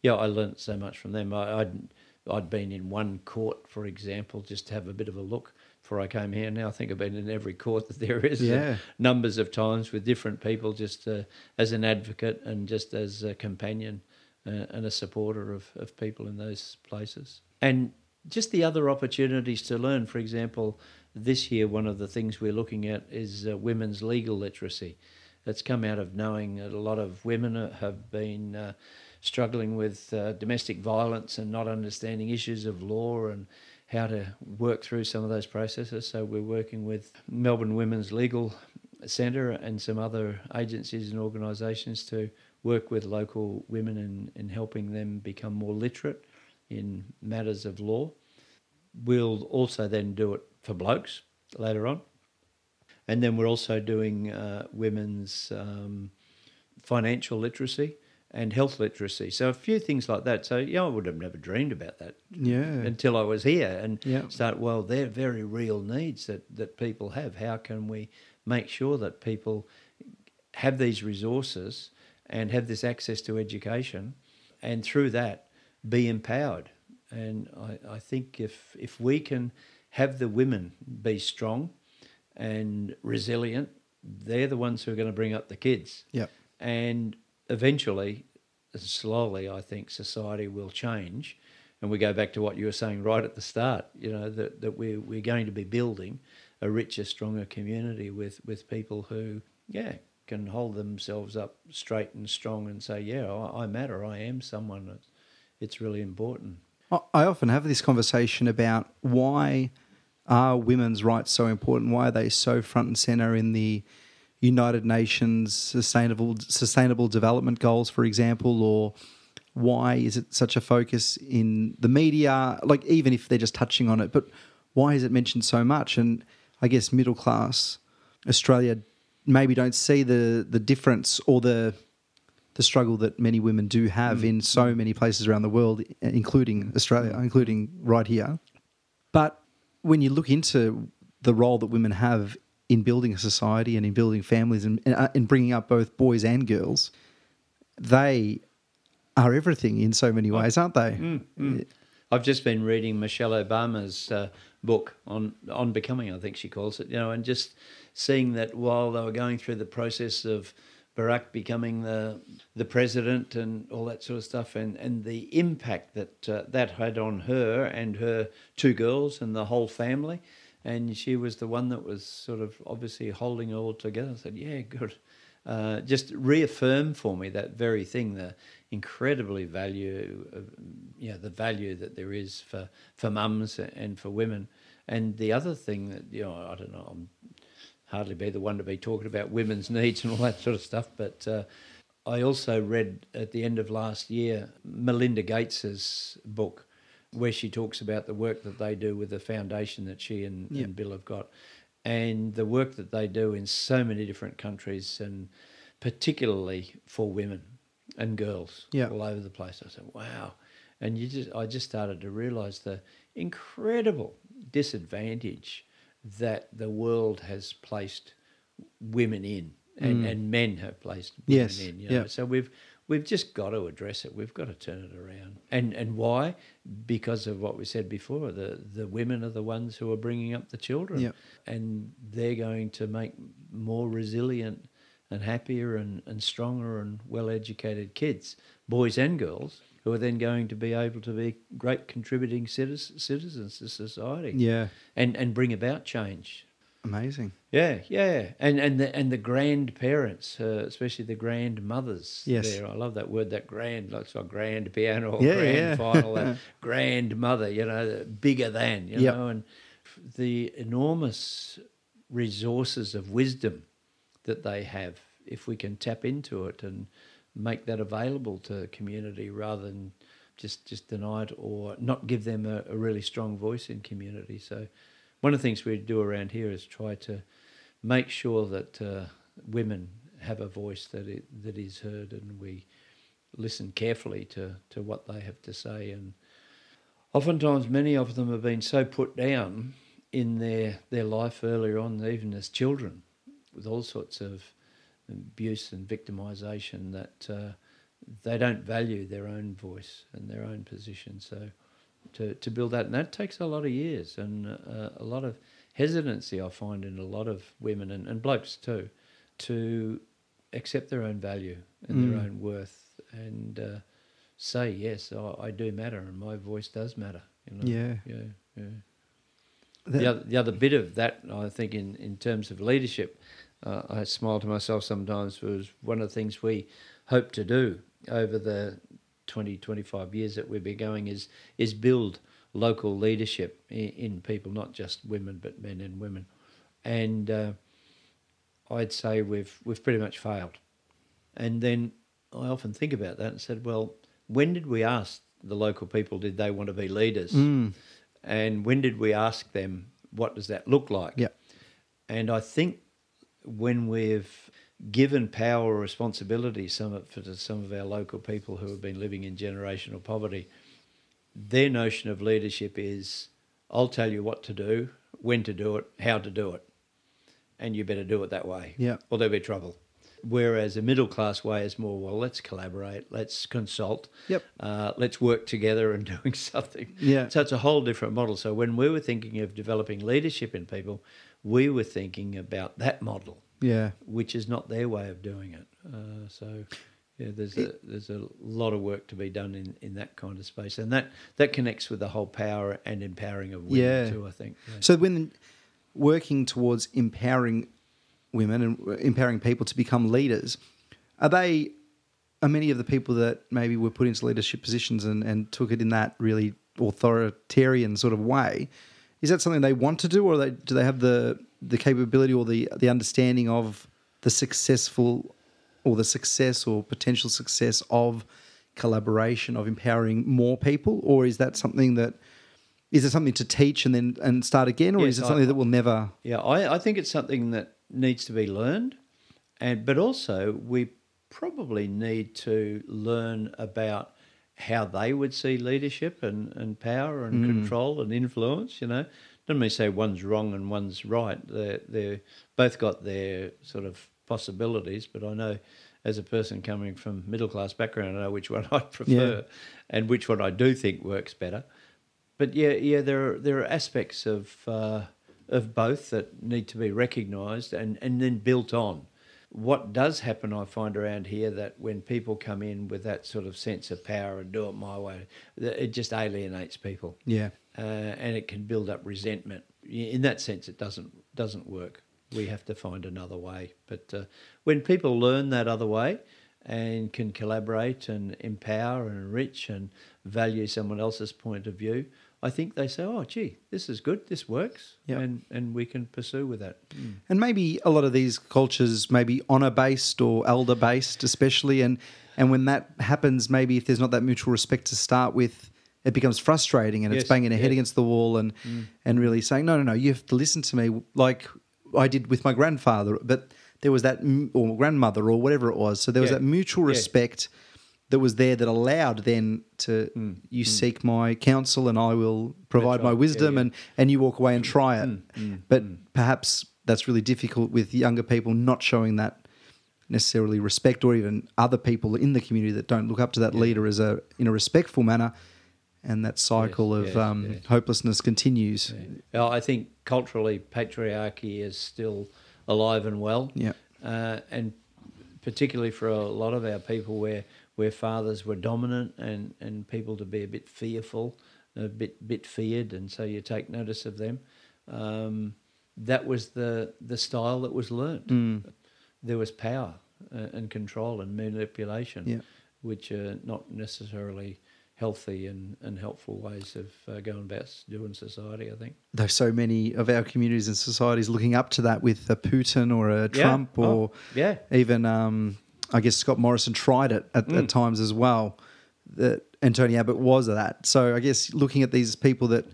yeah, I learnt so much from them. I, I'd, I'd been in one court, for example, just to have a bit of a look before I came here. Now I think I've been in every court that there is, uh, yeah. numbers of times with different people, just uh, as an advocate and just as a companion uh, and a supporter of, of people in those places. And just the other opportunities to learn. For example, this year, one of the things we're looking at is uh, women's legal literacy. That's come out of knowing that a lot of women have been uh, struggling with uh, domestic violence and not understanding issues of law and how to work through some of those processes. So we're working with Melbourne Women's Legal Centre and some other agencies and organisations to work with local women in, in helping them become more literate in matters of law. We'll also then do it for blokes later on. And then we're also doing uh, women's um, financial literacy and health literacy. So a few things like that. So yeah, I would have never dreamed about that. Yeah. Until I was here and yeah. start. Well, they're very real needs that that people have. How can we make sure that people have these resources and have this access to education, and through that be empowered? And I, I think if if we can have the women be strong and resilient, they're the ones who are going to bring up the kids. Yeah. And eventually, slowly, I think society will change. And we go back to what you were saying right at the start, you know, that, that we're, we're going to be building a richer, stronger community with, with people who, yeah, can hold themselves up straight and strong and say, yeah, I, I matter, I am someone. It's really important. I often have this conversation about why are women's rights so important? Why are they so front and center in the United Nations sustainable sustainable development goals, for example, or why is it such a focus in the media? Like even if they're just touching on it, but why is it mentioned so much? And I guess middle class Australia maybe don't see the the difference or the the struggle that many women do have mm. in so many places around the world, including Australia, including right here. But when you look into the role that women have in building a society and in building families and in, uh, in bringing up both boys and girls, they are everything in so many ways, aren't they? Mm, mm. I've just been reading Michelle Obama's uh, book on on becoming, I think she calls it, you know, and just seeing that while they were going through the process of Barack becoming the the president and all that sort of stuff, and, and the impact that uh, that had on her and her two girls and the whole family, and she was the one that was sort of obviously holding it all together. I said, "Yeah, good." Uh, just reaffirm for me that very thing, the incredibly value, of, you know, the value that there is for for mums and for women. And the other thing that you know, I don't know, I'm hardly be the one to be talking about women's [laughs] needs and all that sort of stuff, but. Uh, I also read at the end of last year Melinda Gates's book, where she talks about the work that they do with the foundation that she and, yep. and Bill have got, and the work that they do in so many different countries and particularly for women and girls Yeah. all over the place. I said, wow. And you just, I just started to realize the incredible disadvantage that the world has placed women in and, mm. and men have placed women Yes, in. You know? yeah. So we've we've just got to address it. We've got to turn it around. And and why? Because of what we said before. The the women are the ones who are bringing up the children, Yep. and they're going to make more resilient and happier and, and stronger and well educated kids, boys and girls, who are then going to be able to be great contributing citizens, citizens to society Yeah. and, and bring about change. Amazing. Yeah, yeah, and and the and the grandparents, uh, especially the grandmothers. Yes. there. I love that word. That grand, like so grand piano or Yeah, grand yeah. final. That [laughs] grandmother, you know, bigger than, you Yep. know, and the enormous resources of wisdom that they have. If we can tap into it and make that available to the community rather than just just deny it or not give them a, a really strong voice in community. So one of the things we do around here is try to make sure that uh, women have a voice that it, that is heard, and we listen carefully to, to what they have to say. And oftentimes, many of them have been so put down in their their life earlier on, even as children, with all sorts of abuse and victimisation, that uh, they don't value their own voice and their own position. So to, to build that. And that takes a lot of years and uh, a lot of hesitancy, I find, in a lot of women and, and blokes too, to accept their own value and their Mm. own worth and uh, say, yes, I, I do matter and my voice does matter. You know? Yeah. Yeah, yeah. That- the, other, the other bit of that, I think, in, in terms of leadership, uh, I smile to myself sometimes, was one of the things we hope to do over the 20, 25 years that we've been going is, is build local leadership in, in people, not just women, but men and women. And uh, I'd say we've, we've pretty much failed. And then I often think about that and said, well, when did we ask the local people, did they want to be leaders? Mm. And when did we ask them, what does that look like? Yeah. And I think when we've given power or responsibility some of, for to some of our local people who have been living in generational poverty, their notion of leadership is I'll tell you what to do, when to do it, how to do it, and you better do it that way, Yeah. or there'll be trouble. Whereas a middle class way is more, well, let's collaborate, let's consult, Yep. uh, let's work together and [laughs] doing something. Yeah. So it's a whole different model. So when we were thinking of developing leadership in people, we were thinking about that model, Yeah. which is not their way of doing it. Uh, so yeah, there's a there's a lot of work to be done in, in that kind of space, and that that connects with the whole power and empowering of women Yeah. too. I think. Yeah. So when working towards empowering women and empowering people to become leaders, are they are many of the people that maybe were put into leadership positions and, and took it in that really authoritarian sort of way? Is that something they want to do, or they, do they have the the capability or the the understanding of the successful or the success or potential success of collaboration of empowering more people, or is that something that is it something to teach and then and start again, or Yes, is it I- something that will never? Yeah, I, I think it's something that needs to be learned, and but also we probably need to learn about how they would see leadership and, and power and control and influence. You know, don't mean say one's wrong and one's right. They're they're both got their sort of possibilities, but I know. As a person coming from middle class background, I know which one [laughs] I prefer, and which one I do think works better but yeah, yeah, there are there are aspects of uh, of both that need to be recognised and and then built on. What does happen, I find around here, that when people come in with that sort of sense of power and do it my way, it just alienates people, Yeah, uh, and it can build up resentment. In that sense, it doesn't doesn't work. We have to find another way. But uh, when people learn that other way, and can collaborate and empower and enrich and value someone else's point of view, I think they say, "Oh, gee, this is good. This works," Yeah. and and we can pursue with that. Mm. and maybe a lot of these cultures may be honor based or elder based, especially, and and when that happens, maybe if there's not that mutual respect to start with. It becomes frustrating, and Yes, it's banging a head against the wall, and mm. and really saying, no, no, no, you have to listen to me, like I did with my grandfather. But there was that or grandmother or whatever it was. So there was Yeah. that mutual Yeah. respect that was there that allowed then to you seek my counsel and I will provide Mm, my right. Yeah, wisdom yeah. and and you walk away and try it. mm, but perhaps that's really difficult with younger people not showing that necessarily respect or even other people in the community that don't look up to that leader as a in a respectful manner and that cycle of yes, um, yes. hopelessness continues. Yeah, I think culturally, patriarchy is still alive and well. Yeah. Uh, and particularly for a lot of our people where, where fathers were dominant and, and people to be a bit fearful, a bit bit feared, and so you take notice of them. Um, that was the, the style that was learnt. Mm. There was power uh, and control and manipulation, Yeah. which are not necessarily healthy and, and helpful ways of uh, going about doing society, I think. There's so many of our communities and societies looking up to that with a Putin or a Yeah. Trump Oh, or yeah. even um, I guess Scott Morrison tried it at, Mm. at times as well. That and Tony Abbott was that. So I guess looking at these people that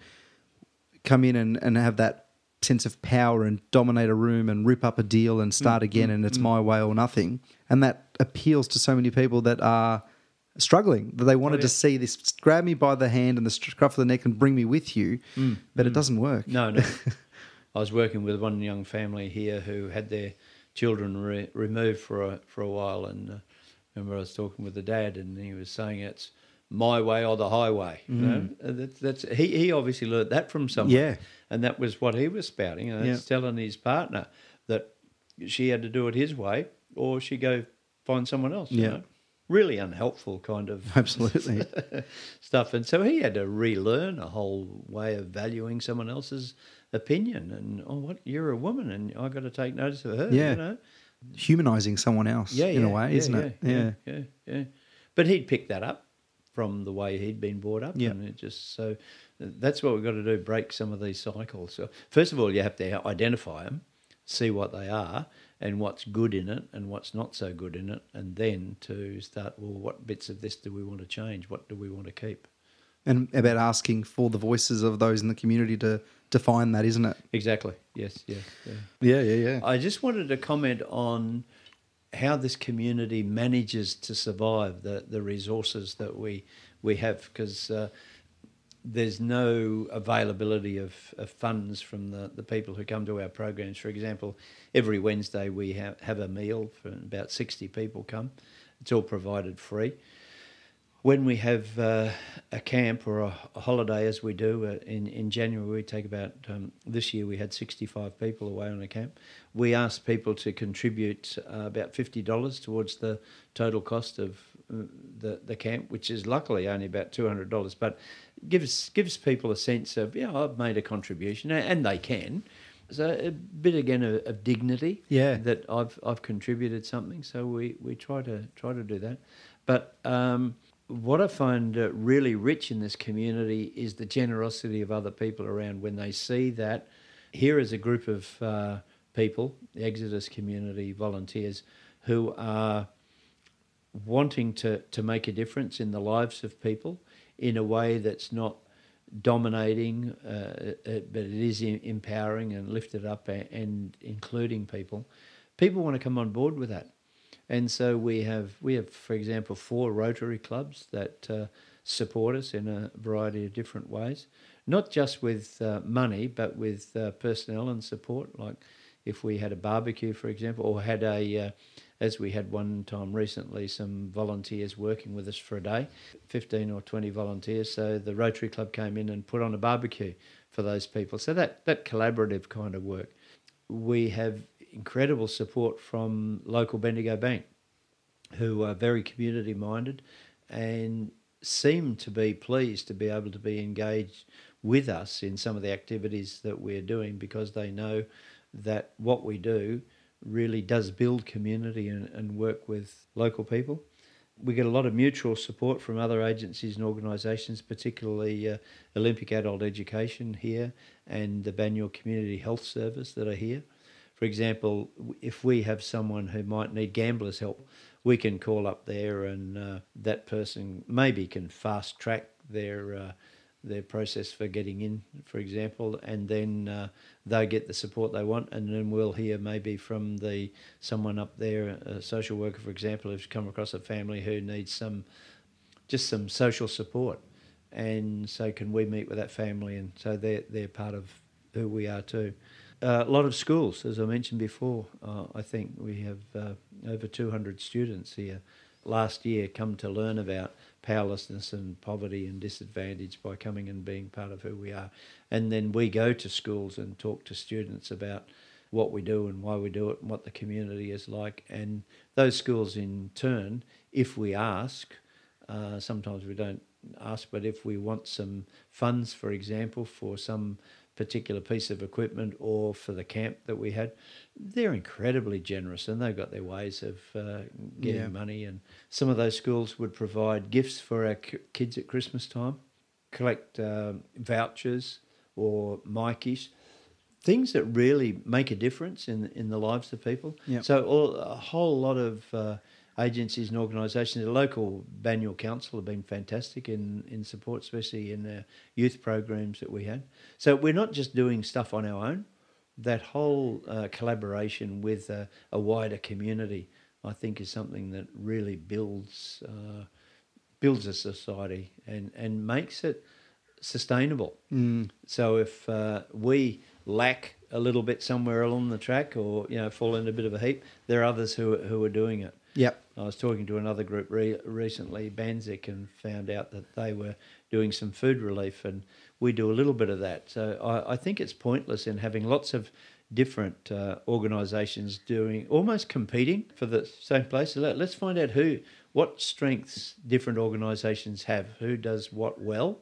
come in and, and have that sense of power and dominate a room and rip up a deal and start Mm, again and it's my way or nothing. And that appeals to so many people that are struggling, that they wanted Oh, yeah. to see this grab me by the hand and the scruff of the neck and bring me with you, but it doesn't work. Mm, No, no. [laughs] I was working with one young family here who had their children re- removed for a for a while, and uh, remember I was talking with the dad, and he was saying it's my way or the highway. You know, Uh, that's, that's he he obviously learnt that from someone. Yeah. and that was what he was spouting, and it's telling his partner that she had to do it his way, or she go find someone else. you Yeah. know. Really unhelpful kind of [laughs] Absolutely. [laughs] stuff. And so he had to relearn a whole way of valuing someone else's opinion. And oh, what you're a woman, and I got to take notice of her. Yeah. you know, Humanizing someone else yeah, in yeah, a way, yeah, isn't yeah, it? Yeah, yeah, yeah. But he'd picked that up from the way he'd been brought up, Yeah. and it just so that's what we've got to do: break some of these cycles. So first of all, you have to identify them, see what they are, and what's good in it, and what's not so good in it, and then to start. Well, what bits of this do we want to change? What do we want to keep? And about asking for the voices of those in the community to define that, isn't it? Exactly. Yes. Yes. Yeah. Yeah, yeah, yeah. I just wanted to comment on how this community manages to survive the, the resources that we we have because uh, there's no availability of, of funds from the, the people who come to our programs. For example, every Wednesday we have, have a meal for about 60 people come. It's all provided free when we have uh, a camp or a, a holiday, as we do uh, in in January, we take about um, this year we had sixty five people away on a camp. We ask people to contribute uh, about fifty dollars towards the total cost of uh, the the camp, which is luckily only about two hundred dollars, but gives gives people a sense of yeah I've made a contribution, and they can. So a bit again of, of dignity Yeah. that I've I've contributed something. So we, we try to try to do that. But um, what I find uh, really rich in this community is the generosity of other people around when they see that here is a group of uh, people, the Exodus community volunteers, who are wanting to, to make a difference in the lives of people in a way that's not dominating, uh, uh, but it is empowering and lifted up a- and including people. People want to come on board with that. And so we have, we have, for example, four Rotary clubs that uh, support us in a variety of different ways, not just with uh, money, but with uh, personnel and support. Like if we had a barbecue, for example, or had a, uh, as we had one time recently, some volunteers working with us for a day, 15 or 20 volunteers. So the Rotary Club came in and put on a barbecue for those people. So that, that collaborative kind of work. We have incredible support from local Bendigo Bank, who are very community minded and seem to be pleased to be able to be engaged with us in some of the activities that we're doing because they know that what we do really does build community and, and work with local people. We get a lot of mutual support from other agencies and organisations, particularly uh, Olympic Adult Education here and the Banyule Community Health Service that are here. For example, if we have someone who might need gamblers' help, we can call up there and uh, that person maybe can fast track their uh, their process for getting in, for example, and then uh, they get the support they want, and then we'll hear maybe from the someone up there, a social worker, for example, who's come across a family who needs some just some social support, and so can we meet with that family, and so they're they're part of who we are too. Uh, a lot of schools, as I mentioned before. Uh, I think we have uh, over 200 students here last year come to learn about powerlessness and poverty and disadvantage by coming and being part of who we are. And then we go to schools and talk to students about what we do and why we do it and what the community is like. And those schools, in turn, if we ask, uh, sometimes we don't ask, but if we want some funds, for example, for some particular piece of equipment or for the camp that we had, they're incredibly generous and they've got their ways of uh, getting Yeah. money. And some of those schools would provide gifts for our kids at Christmas time, collect um vouchers or Mikeys, things that really make a difference in in the lives of people. Yep. So all, a whole lot of uh, agencies and organisations, the local Banyule Council have been fantastic in, in support, especially in the youth programs that we had. So we're not just doing stuff on our own. That whole uh, collaboration with a, a wider community, I think, is something that really builds uh, builds a society and, and makes it sustainable. Mm. So if uh, we lack a little bit somewhere along the track, or you know, fall in a bit of a heap, there are others who who are doing it. Yep. I was talking to another group re- recently, BANSIC, and found out that they were doing some food relief, and we do a little bit of that. So I, I think it's pointless in having lots of different uh, organisations doing almost competing for the same place. So let, let's find out who, what strengths different organisations have, who does what well,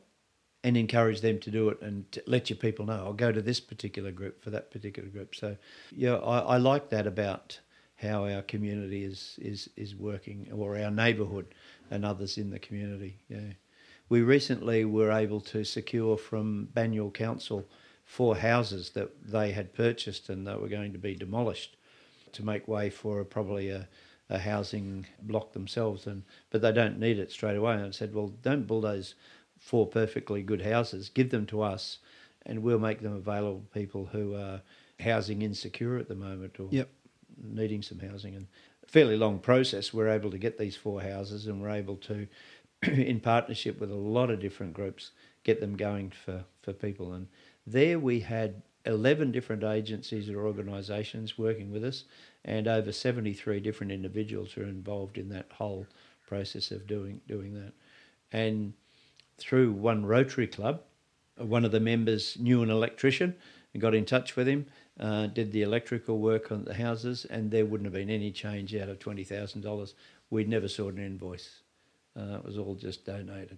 and encourage them to do it and let your people know. I'll go to this particular group for that particular group. So yeah, I, I like that about how our community is is is working, or our neighbourhood and others in the community. Yeah, we recently were able to secure from Banyule Council four houses that they had purchased and they were going to be demolished to make way for a, probably a, a housing block themselves. And but they don't need it straight away. And I said, well, don't bulldoze four perfectly good houses. Give them to us, and we'll make them available to people who are housing insecure at the moment or Yep. Needing some housing. And fairly long process. We're able to get these four houses, and we're able to, [clears throat] in partnership with a lot of different groups, get them going for for people. And there we had. 11 different agencies or organisations working with us, and over 73 different individuals are involved in that whole process of doing doing that. And through one Rotary Club, one of the members knew an electrician and got in touch with him, uh, did the electrical work on the houses, and there wouldn't have been any change out of $20,000. We never saw an invoice. Uh, it was all just donated.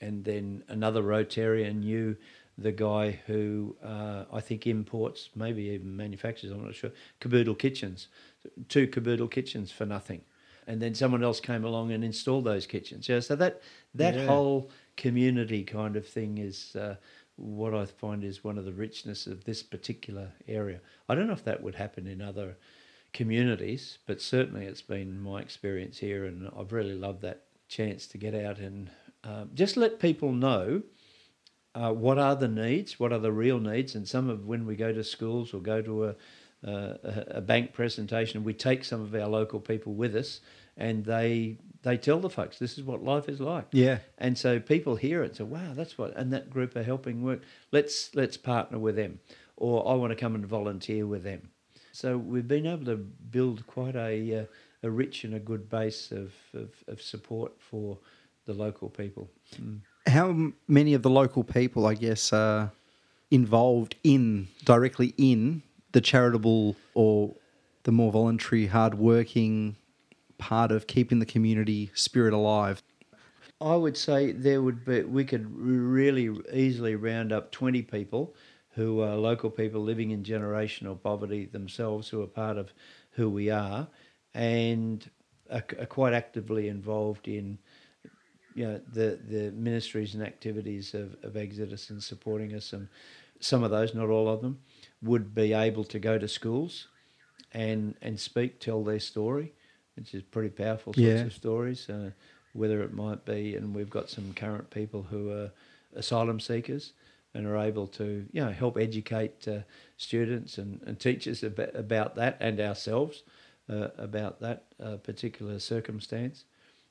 And then another Rotarian knew the guy who uh, I think imports, maybe even manufactures, I'm not sure, Kaboodle kitchens, two Kaboodle kitchens for nothing. And then someone else came along and installed those kitchens. Yeah, so that that Yeah. whole community kind of thing is uh, what I find is one of the richness of this particular area. I don't know if that would happen in other communities, but certainly it's been my experience here, and I've really loved that chance to get out and um, just let people know uh, what are the needs, what are the real needs, and some of when we go to schools or go to a, a, a bank presentation, we take some of our local people with us, and they they tell the folks this is what life is like. Yeah. And so people hear it and say, "Wow, that's what," and that group are helping work. Let's let's partner with them, or I want to come and volunteer with them. So we've been able to build quite a uh, a rich and a good base of, of, of support for the local people. Mm. How many of the local people, I guess, are involved in directly in the charitable or the more voluntary, hard-working part of keeping the community spirit alive? I would say there would be we could really easily round up twenty people who are local people living in generational poverty themselves, who are part of who we are, and are, are quite actively involved in you know the the ministries and activities of, of Exodus and supporting us, and some of those, not all of them, would be able to go to schools and and speak, tell their story, which is pretty powerful sorts Yeah. of stories. Uh, whether it might be, and we've got some current people who are asylum seekers and are able to you know help educate uh, students and, and teachers about, about that and ourselves uh, about that uh, particular circumstance.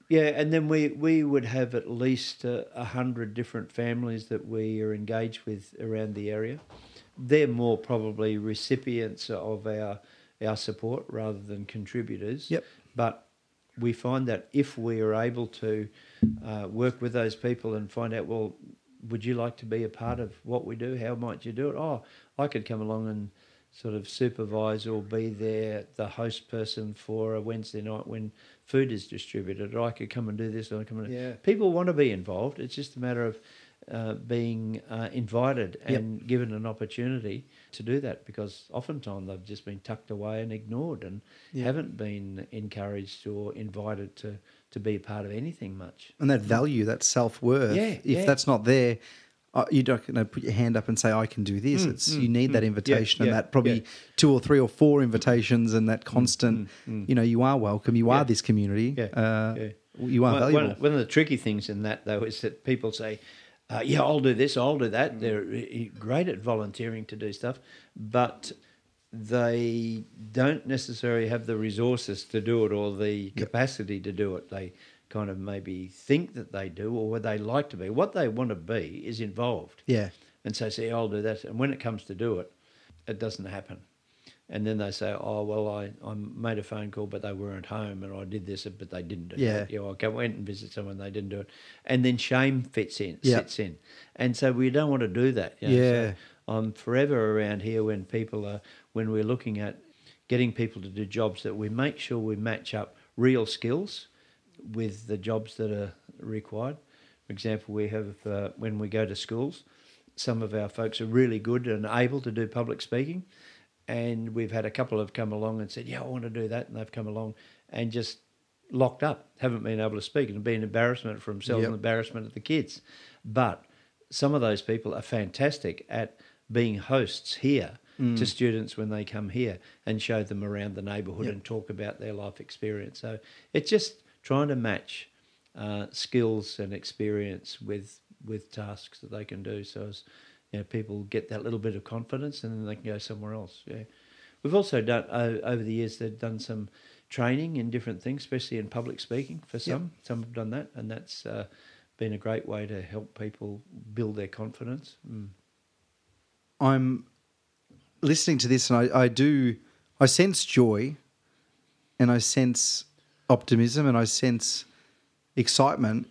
Yeah, and then we, we would have at least a hundred different families that we are engaged with around the area. They're more probably recipients of our our support rather than contributors. Yep. But we find that if we are able to uh, work with those people and find out, well, would you like to be a part of what we do? How might you do it? Oh, I could come along and sort of supervise or be there, the host person for a Wednesday night when food is distributed. Or I could come and do this. I come and Yeah. people want to be involved. It's just a matter of uh, being uh, invited Yep. and given an opportunity to do that because oftentimes they've just been tucked away and ignored and Yeah. haven't been encouraged or invited to, to be a part of anything much. And that value, that self worth, Yeah, if yeah. that's not there, uh, you don't you know, put your hand up and say, I can do this. Mm, it's mm, You need that mm. invitation Yeah, and that probably two or three or four invitations and that constant, you know, you are welcome. You are this community. Yeah, Uh. You are One- valuable. One, one of the tricky things in that, though, is that people say, uh, "Yeah, I'll do this, I'll do Mm. that." They're uh, great at volunteering to do stuff, but they don't necessarily have the resources to do it or the capacity to do it. They kind of maybe think that they do or what they like to be. What they want to be is involved. yeah. And so say, I'll do that. And when it comes to do it, it doesn't happen. And then they say, oh, well, I, I made a phone call, but they weren't home and I did this, but they didn't do Yeah. it. You know, I went and visited someone, they didn't do it. And then shame fits in, Yeah. sits in. And so we don't want to do that. you know. Yeah. So I'm forever around here when people are, when we're looking at getting people to do jobs that we make sure we match up real skills with the jobs that are required. For example, we have uh, when we go to schools, some of our folks are really good and able to do public speaking, and we've had a couple have come along and said, "Yeah, I want to do that," and they've come along and just locked up, haven't been able to speak, and been embarrassment for themselves Yep. and embarrassment of the kids. But some of those people are fantastic at being hosts here to students when they come here and show them around the neighbourhood Yep. and talk about their life experience. So it's just trying to match uh, skills and experience with with tasks that they can do. So as you know, people get that little bit of confidence, and then they can go somewhere else. Yeah, we've also done o- over the years. They've done some training in different things, especially in public speaking. For some, some have done that, and that's uh, been a great way to help people build their confidence. Mm. I'm listening to this and I, I do, I sense joy and I sense optimism and I sense excitement.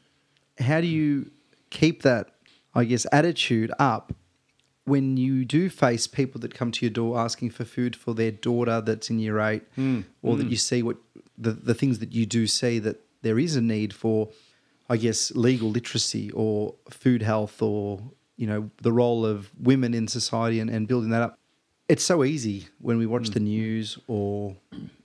How do you keep that, I guess, attitude up when you do face people that come to your door asking for food for their daughter that's in year eight, hmm. or that hmm. you see what the, the things that you do see that there is a need for, I guess, legal literacy or food health or, you know, the role of women in society and, and building that up. It's so easy when we watch hmm. the news or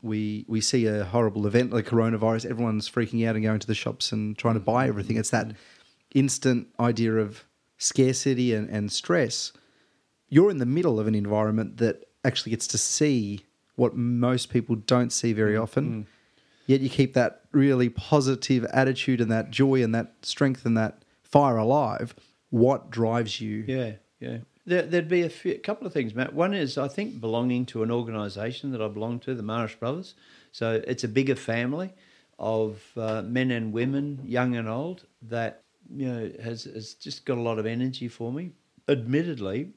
we we see a horrible event like coronavirus, everyone's freaking out and going to the shops and trying to buy everything. It's that instant idea of scarcity and, and stress you're in the middle of an environment that actually gets to see what most people don't see very often. Yet you keep that really positive attitude and that joy and that strength and that fire alive. What drives you? Yeah, yeah. There, there'd be a few, couple of things, Matt. One is I think belonging to an organisation that I belong to, the Marist Brothers. So it's a bigger family of uh, men and women, young and old, that you know has has just got a lot of energy for me. Admittedly,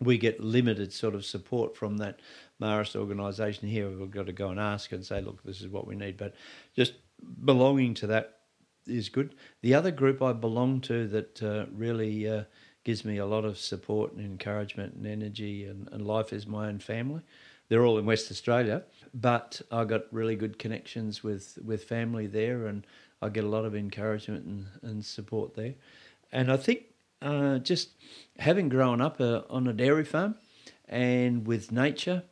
we get limited sort of support from that Marist organisation here. We've got to go and ask and say, look, this is what we need. But just belonging to that is good. The other group I belong to that uh, really uh, gives me a lot of support and encouragement and energy and, and life is my own family. They're all in West Australia, but I got really good connections with, with family there and I get a lot of encouragement and, and support there. And I think uh, just having grown up uh, on a dairy farm and with nature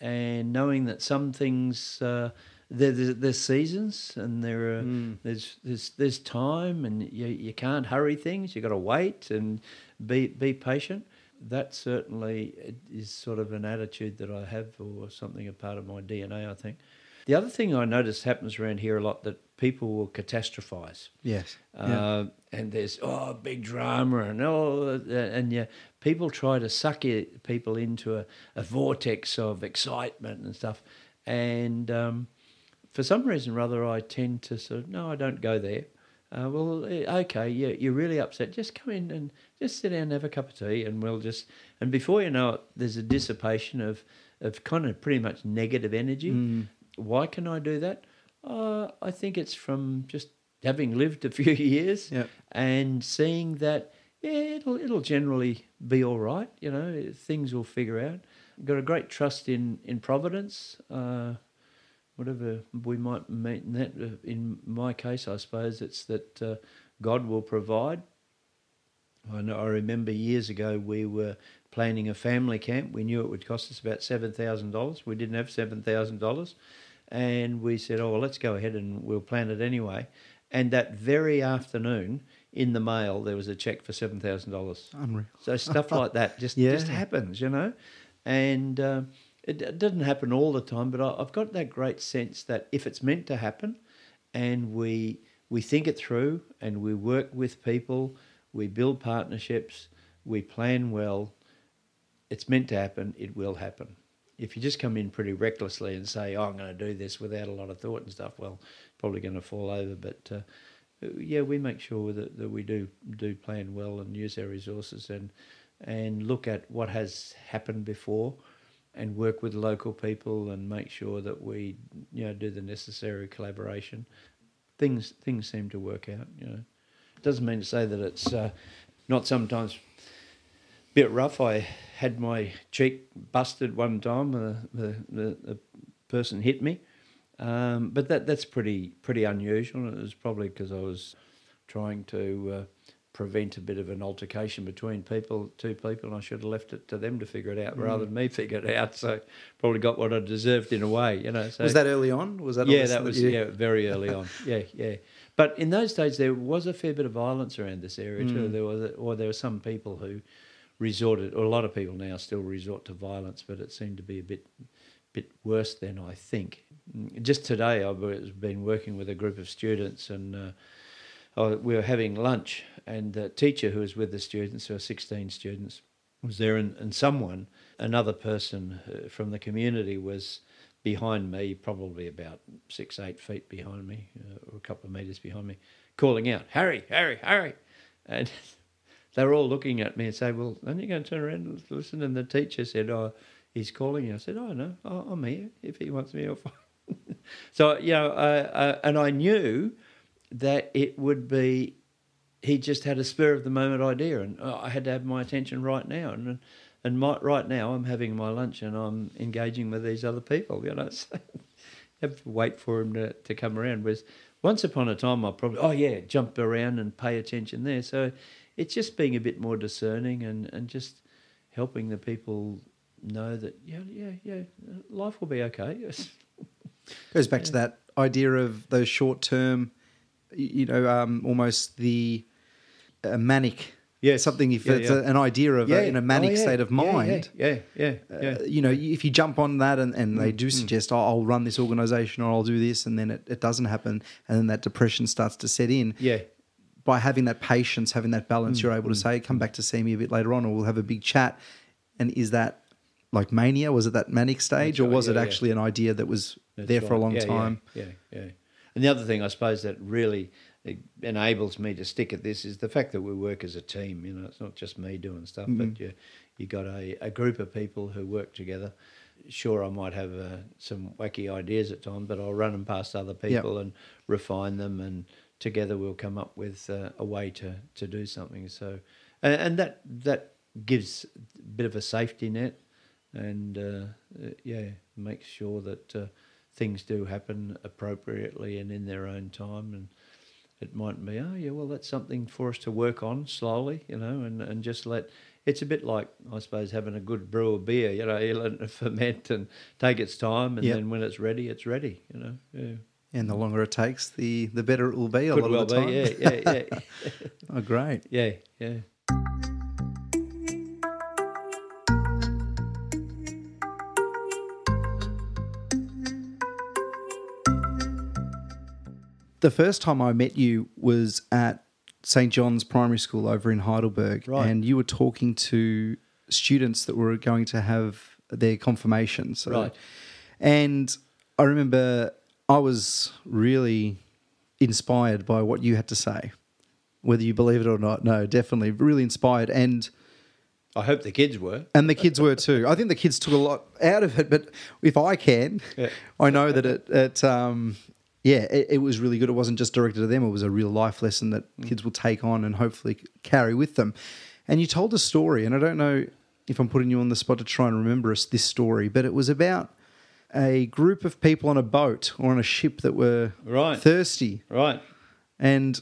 and knowing that some things uh, there, there's, there's seasons and there are there's there's there's time and you you can't hurry things. You got to wait and be be patient. That certainly is sort of an attitude that I have or something a part of my DNA. I think. The other thing I notice happens around here a lot that people will catastrophize. Yes. Uh, and there's oh big drama and oh uh, and yeah people try to suck it, people into a, a vortex of excitement and stuff. And um, for some reason or other I tend to sort of no I don't go there. Uh, well eh, okay yeah you're really upset. Just come in and just sit down and have a cup of tea and we'll just and before you know it there's a dissipation of of kind of pretty much negative energy. Why can I do that uh, I think it's from just having lived a [laughs] few years Yep. and seeing that yeah, it'll it'll generally be all right. You know, things will figure out. Got a great trust in in Providence. Uh, whatever we might mean in that. uh, In my case, I suppose it's that uh, God will provide. I know. I remember years ago we were planning a family camp. We knew it would cost us about seven thousand dollars. We didn't have seven thousand dollars, and we said, "Oh, well, let's go ahead and we'll plan it anyway." And that very afternoon, in the mail, there was a check for seven thousand dollars. Unreal. So stuff like that just [laughs] Yeah. just happens, you know, and uh, it, it doesn't happen all the time. But I, I've got that great sense that if it's meant to happen, and we we think it through, and we work with people, we build partnerships, we plan well, it's meant to happen. It will happen. If you just come in pretty recklessly and say, "Oh, I'm going to do this" without a lot of thought and stuff, well, probably going to fall over. But uh, yeah, we make sure that, that we do do plan well and use our resources and and look at what has happened before and work with local people and make sure that we you know do the necessary collaboration. Things things seem to work out. You know, it doesn't mean to say that it's uh, not sometimes bit rough. I had my cheek busted one time. Uh, the, the the person hit me. Um, but that that's pretty pretty unusual. It was probably because I was trying to uh, prevent a bit of an altercation between people, two people, and I should have left it to them to figure it out rather than me [laughs] figure it out. So probably got what I deserved in a way, you know. So Was that early on? Was that yeah, that was yeah very early on. [laughs] Yeah, yeah. But in those days, there was a fair bit of violence around this area too. There was, or there were some people who resorted, or a lot of people now still resort to violence, but it seemed to be a bit, bit worse then. I think. Just today, I've been working with a group of students, and uh, we were having lunch, and the teacher who was with the students, there were sixteen students, was there, and, and someone, another person uh, from the community, was behind me, probably about six, eight feet behind me, uh, or a couple of meters behind me, calling out, "Harry, Harry, Harry!" And [laughs] they were all looking at me and say, "Well, aren't you going to turn around and listen?" And the teacher said, "Oh, he's calling you." I said, "Oh no, oh, I'm here. If he wants me, I'll [laughs] find." so you know, and I knew that it would be. He just had a spur of the moment idea, and uh, I had to have my attention right now. And and my, right now, I'm having my lunch and I'm engaging with these other people. You know, [laughs] so have to wait for him to, to come around. Whereas once upon a time, I probably oh yeah, jump around and pay attention there. So it's just being a bit more discerning and, and just helping the people know that yeah yeah yeah life will be okay. [laughs] Goes back to that idea of those short term, you know, um, almost the uh, manic. Yeah, Something if Yeah, it's yeah. A, an idea of a, in a manic Oh, yeah. state of Yeah, yeah, mind. Yeah, yeah, yeah. Uh, you know, if you jump on that and, and Mm, they do suggest, oh, I'll run this organization or I'll do this, and then it, it doesn't happen, and then that depression starts to set in. yeah. By having that patience, having that balance, Mm, you're able to say, come back to see me a bit later on, or we'll have a big chat. And is that like mania? Was it that manic stage, or right, was it yeah, yeah. actually an idea that was That's there for a long Yeah, yeah, time? Yeah, yeah, And the other thing I suppose that really enables me to stick at this is the fact that we work as a team. You know, it's not just me doing stuff, Mm-hmm. but you you got a, a group of people who work together. Sure, I might have uh, some wacky ideas at times, but I'll run them past other people and refine them, and together we'll come up with uh, a way to, to do something. So, and, and that that gives a bit of a safety net, and uh, yeah, makes sure that uh, things do happen appropriately and in their own time. And it might be, oh yeah, well that's something for us to work on slowly, you know, and, and just let. It's a bit like I suppose having a good brew of beer, you know, [laughs] you let it ferment and take its time, and Yep. then when it's ready, it's ready, you know. Yeah. And the longer it takes, the the better it will be. A lot well of the time. be, yeah, yeah, yeah, [laughs] [laughs] oh, great. yeah, yeah. the first time I met you was at St. John's Primary School over in Heidelberg, Right. and you were talking to students that were going to have their confirmation. So, Right. And I remember I was really inspired by what you had to say, whether you believe it or not. No, definitely, really inspired, and I hope the kids were. and the kids were too. I think the kids took a lot out of it, but if I can, Yeah. I know that it, it um, yeah, it, it was really good. It wasn't just directed to them; it was a real life lesson that kids will take on and hopefully carry with them. And you told a story, and I don't know if I'm putting you on the spot to try and remember us this story, but it was about a group of people on a boat or on a ship that were Right. thirsty, Right. and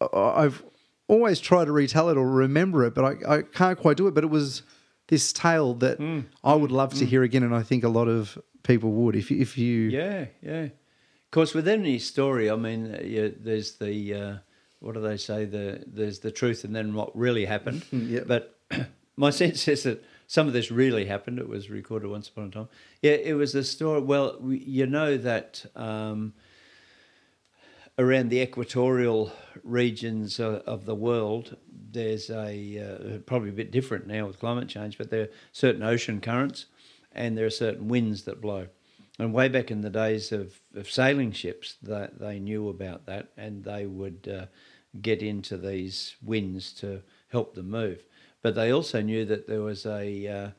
I- I've always tried to retell it or remember it, but I, I can't quite do it. But it was this tale that Mm. I would love to hear again, and I think a lot of people would. If you- if you Yeah, yeah. Of course, with any story, I mean, uh, there's the uh, what do they say? The there's the truth, and then what really happened. [laughs] Yep. But [clears throat] my sense is that some of this really happened. It was recorded once upon a time. Yeah, it was a story. Well, we, you know that um, around the equatorial regions of, of the world, there's a uh, probably a bit different now with climate change, but there are certain ocean currents, and there are certain winds that blow. And way back in the days of, of sailing ships, that they knew about that, and they would uh, get into these winds to help them move. But they also knew that there was a uh,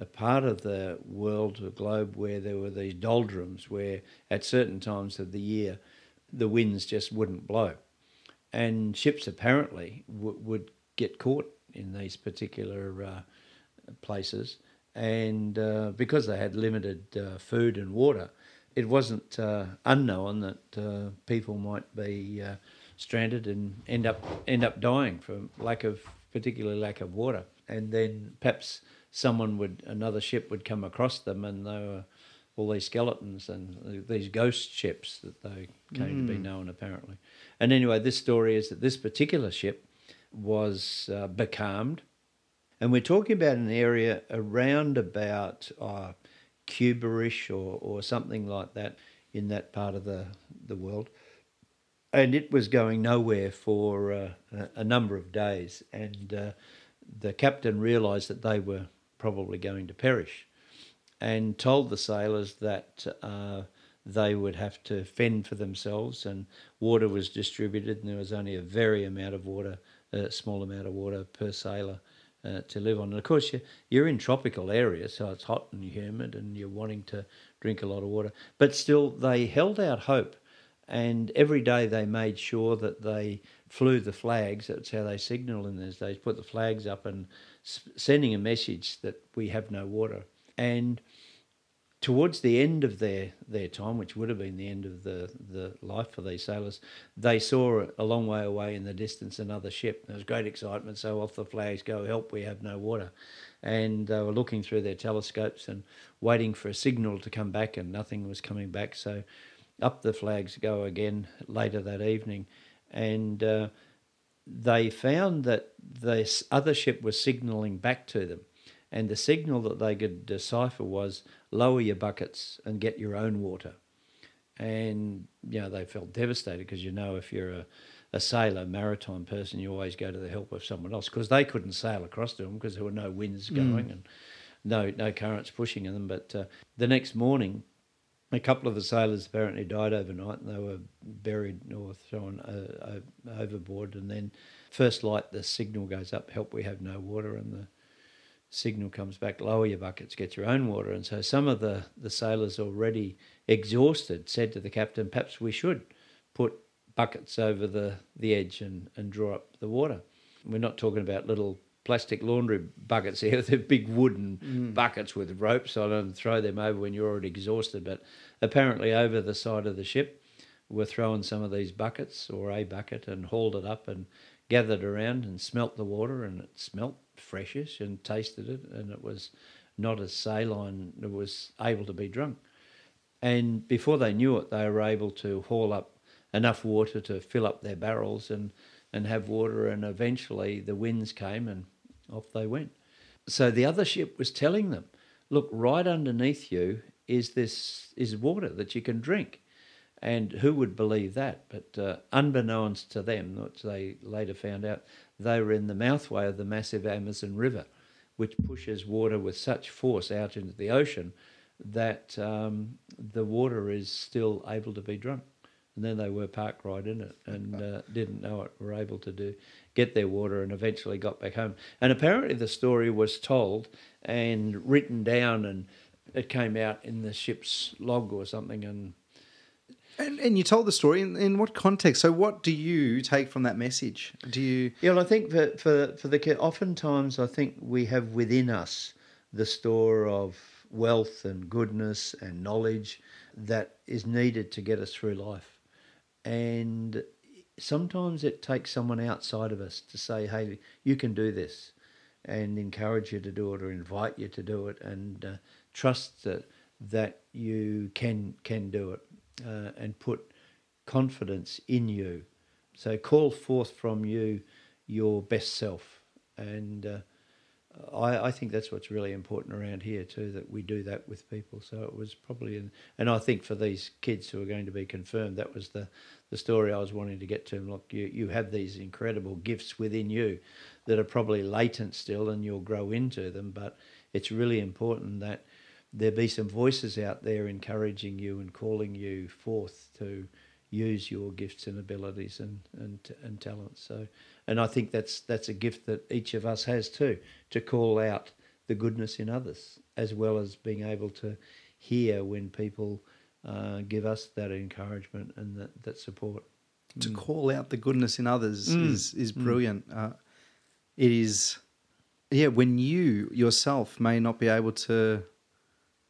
a part of the world, the globe, where there were these doldrums, where at certain times of the year, the winds just wouldn't blow, and ships apparently w- would get caught in these particular uh, places, and uh, because they had limited uh, food and water, it wasn't uh, unknown that uh, people might be uh, stranded and end up end up dying from lack of particularly lack of water, and then perhaps someone would another ship would come across them, and they were all these skeletons and these ghost ships that they came to be known apparently. And anyway, this story is that this particular ship was uh, becalmed, and we're talking about an area around about uh, Cuba-ish or, or something like that in that part of the, the world. And it was going nowhere for uh, a, number of days, and uh, the captain realised that they were probably going to perish and told the sailors that uh, they would have to fend for themselves and water was distributed and there was only a very amount of water, a small amount of water per sailor uh, to live on. And of course, you, you're in tropical areas, so it's hot and humid and you're wanting to drink a lot of water. But still, they held out hope and every day they made sure that they flew the flags. That's how they signal in those days. Put the flags up and sending a message that we have no water. And towards the end of their, their time, which would have been the end of the, the life for these sailors, they saw a long way away in the distance another ship. There was great excitement. So off the flags go, help, we have no water. And they were looking through their telescopes and waiting for a signal to come back, and nothing was coming back. So up the flags go again later that evening. And uh, they found that this other ship was signalling back to them. And the signal that they could decipher was lower your buckets and get your own water. And, you know, they felt devastated because, you know, if you're a, a sailor, maritime person, you always go to the help of someone else because they couldn't sail across to them because there were no winds going and no, no currents pushing in them. But uh, the next morning, a couple of the sailors apparently died overnight and they were buried or thrown uh, overboard. And then, first light, the signal goes up, help, we have no water. And the signal comes back, lower your buckets, get your own water. And so some of the, the sailors already exhausted said to the captain, perhaps we should put buckets over the, the edge and, and draw up the water. We're not talking about little plastic laundry buckets here. [laughs] They're big wooden mm. buckets with ropes on them. Throw them over when you're already exhausted. But apparently, over the side of the ship, were throwing some of these buckets or a bucket and hauled it up and gathered around and smelt the water, and it smelt freshish and tasted it, and it was not as saline. It was able to be drunk. And before they knew it, they were able to haul up enough water to fill up their barrels and, and have water. And eventually the winds came and off they went. So the other ship was telling them, look, right underneath you is this is water that you can drink. And who would believe that? But uh, unbeknownst to them, which they later found out, they were in the mouthway of the massive Amazon River, which pushes water with such force out into the ocean that um, the water is still able to be drunk. And then they were parked right in it and uh, didn't know it, were able to do get their water and eventually got back home. And apparently the story was told and written down and it came out in the ship's log or something and And, and you told the story in, in what context? So, what do you take from that message? Do you? Yeah, well, I think for for for the kid, oftentimes I think we have within us the store of wealth and goodness and knowledge that is needed to get us through life, and sometimes it takes someone outside of us to say, "Hey, you can do this," and encourage you to do it or invite you to do it, and uh, trust that that you can can do it, uh, and put confidence in you. So call forth from you your best self, and uh, I, I think that's what's really important around here too. That we do that with people. So it was probably, and I think for these kids who are going to be confirmed, that was the the story I was wanting to get to. Look, you you have these incredible gifts within you that are probably latent still, and you'll grow into them. But it's really important that there be some voices out there encouraging you and calling you forth to use your gifts and abilities and, and and talents. So, and I think that's that's a gift that each of us has too, to call out the goodness in others, as well as being able to hear when people uh, give us that encouragement and that, that support. to call out the goodness in others Mm. is is brilliant. Uh, it is, yeah. When you yourself may not be able to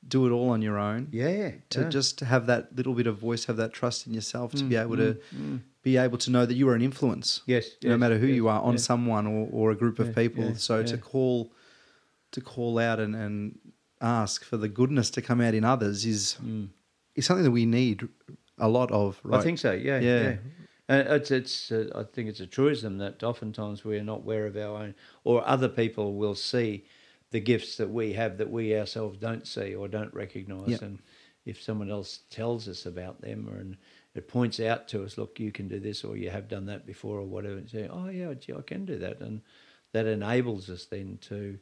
do it all on your own, Yeah, to yeah. just have that little bit of voice, have that trust in yourself, to Mm, be able to mm, mm. be able to know that you are an influence, yes, no yes, matter who yes, you are, on yeah. someone or, or a group of Yeah, people. yeah, so to call, to call out and, and ask for the goodness to come out in others is Mm. Is something that we need a lot of. Right? I think so. Yeah, Yeah. yeah. Uh, it's it's. Uh, I think it's a truism that oftentimes we are not aware of our own, or other people will see the gifts that we have that we ourselves don't see or don't recognise. Yep. And if someone else tells us about them, or and it points out to us, look, you can do this, or you have done that before, or whatever, and say, oh yeah, gee, I can do that, and that enables us then to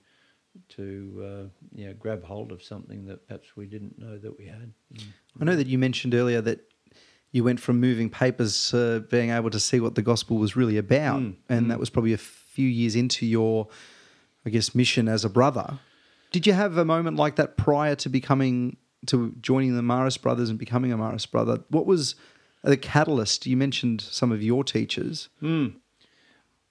to uh, you know grab hold of something that perhaps we didn't know that we had. Mm. I know that you mentioned earlier that you went from moving papers to being able to see what the gospel was really about, Mm, and that was probably a few years into your, I guess, mission as a brother. Did you have a moment like that prior to becoming to joining the Marist brothers and becoming a Marist brother? What was the catalyst? You mentioned some of your teachers. Mm.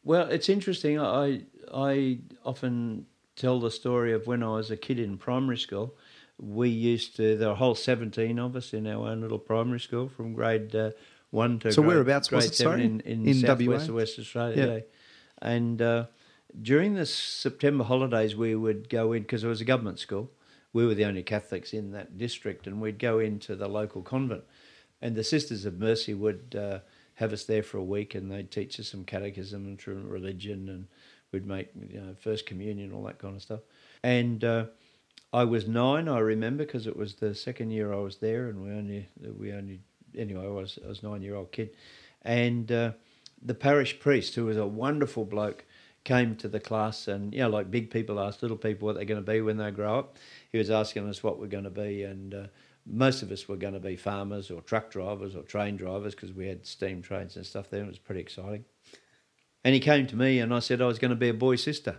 Well, it's interesting. I I often tell the story of when I was a kid in primary school. We used to there were a whole seventeen of us in our own little primary school from grade uh, one to So grade, whereabouts was grade it, seven sorry? in in, In southwest WA? West Australia. Yeah. yeah. And uh, during the September holidays, we would go in because it was a government school. We were the only Catholics in that district, and we'd go into the local convent. And the Sisters of Mercy would uh, have us there for a week, and they'd teach us some catechism and true religion, and we'd make you know, first communion, all that kind of stuff. And uh, I was nine, I remember, because it was the second year I was there, and we only we only anyway, I was I was a nine year old kid, and uh, the parish priest, who was a wonderful bloke, came to the class, and you know, like big people ask little people what they're going to be when they grow up. He was asking us what we're going to be, and uh, most of us were going to be farmers or truck drivers or train drivers because we had steam trains and stuff there. It was pretty exciting. And he came to me, and I said I was going to be a boy sister.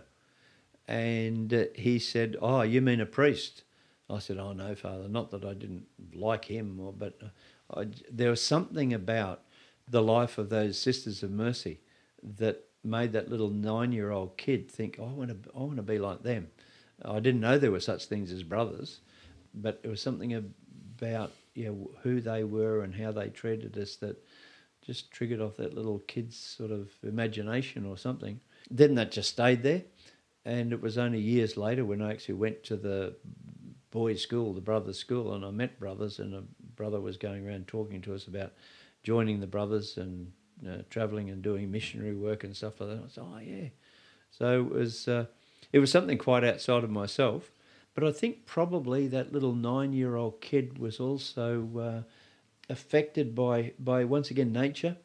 And uh, he said, "Oh, you mean a priest?" I said, "Oh no, Father. Not that I didn't like him, or but uh, I, there was something about the life of those Sisters of Mercy that made that little nine-year-old kid think, "I want to, I want to be like them." I didn't know there were such things as brothers, but it was something about you know, who they were and how they treated us that just triggered off that little kid's sort of imagination or something. Then that just stayed there. And it was only years later when I actually went to the boys' school, the brothers' school, and I met brothers, and a brother was going around talking to us about joining the brothers and uh, travelling and doing missionary work and stuff like that. I said, oh, yeah. So it was, uh, it was something quite outside of myself. But I think probably that little nine year old kid was also affected by by once again nature.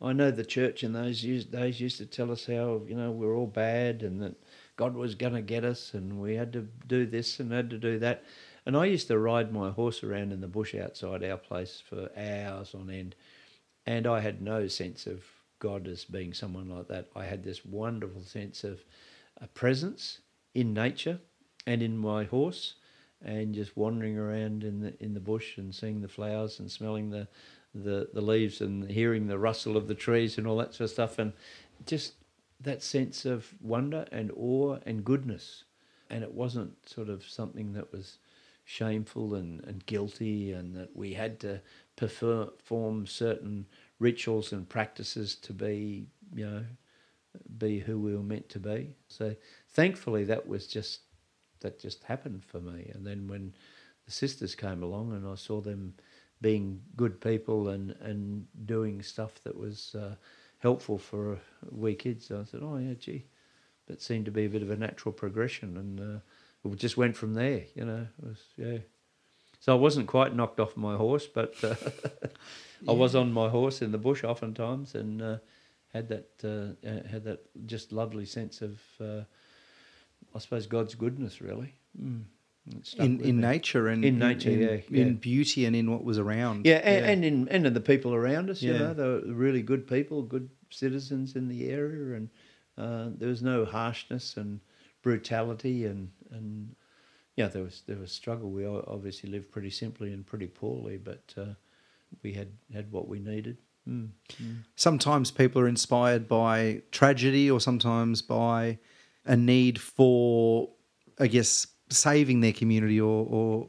I know the church in those days used to tell us how you know we're all bad and that God was going to get us and we had to do this and had to do that. And I used to ride my horse around in the bush outside our place for hours on end, and I had no sense of God as being someone like that. I had this wonderful sense of a presence in nature and in my horse and just wandering around in the in the bush and seeing the flowers and smelling the the, the leaves and hearing the rustle of the trees and all that sort of stuff. And just that sense of wonder and awe and goodness. And it wasn't sort of something that was shameful and, and guilty and that we had to perform certain rituals and practices to be you know be who we were meant to be. So thankfully that was just that just happened for me. And then when the sisters came along and I saw them being good people and, and doing stuff that was uh, helpful for we kids, I said, oh, yeah, gee, that seemed to be a bit of a natural progression. And uh, it just went from there, you know. It was, yeah. So I wasn't quite knocked off my horse, but uh, [laughs] I was on my horse in the bush oftentimes and uh, had that uh, uh, had that just lovely sense of I suppose God's goodness, really. Mm. In in nature and in nature, in, yeah, yeah, in beauty and in what was around. Yeah, and, yeah. and in and in the people around us. Yeah. You know, they were really good people, good citizens in the area, and uh, there was no harshness and brutality, and and yeah, there was there was struggle. We obviously lived pretty simply and pretty poorly, but uh, we had had what we needed. Mm. Mm. Sometimes people are inspired by tragedy, or sometimes by a need for, I guess, saving their community or, or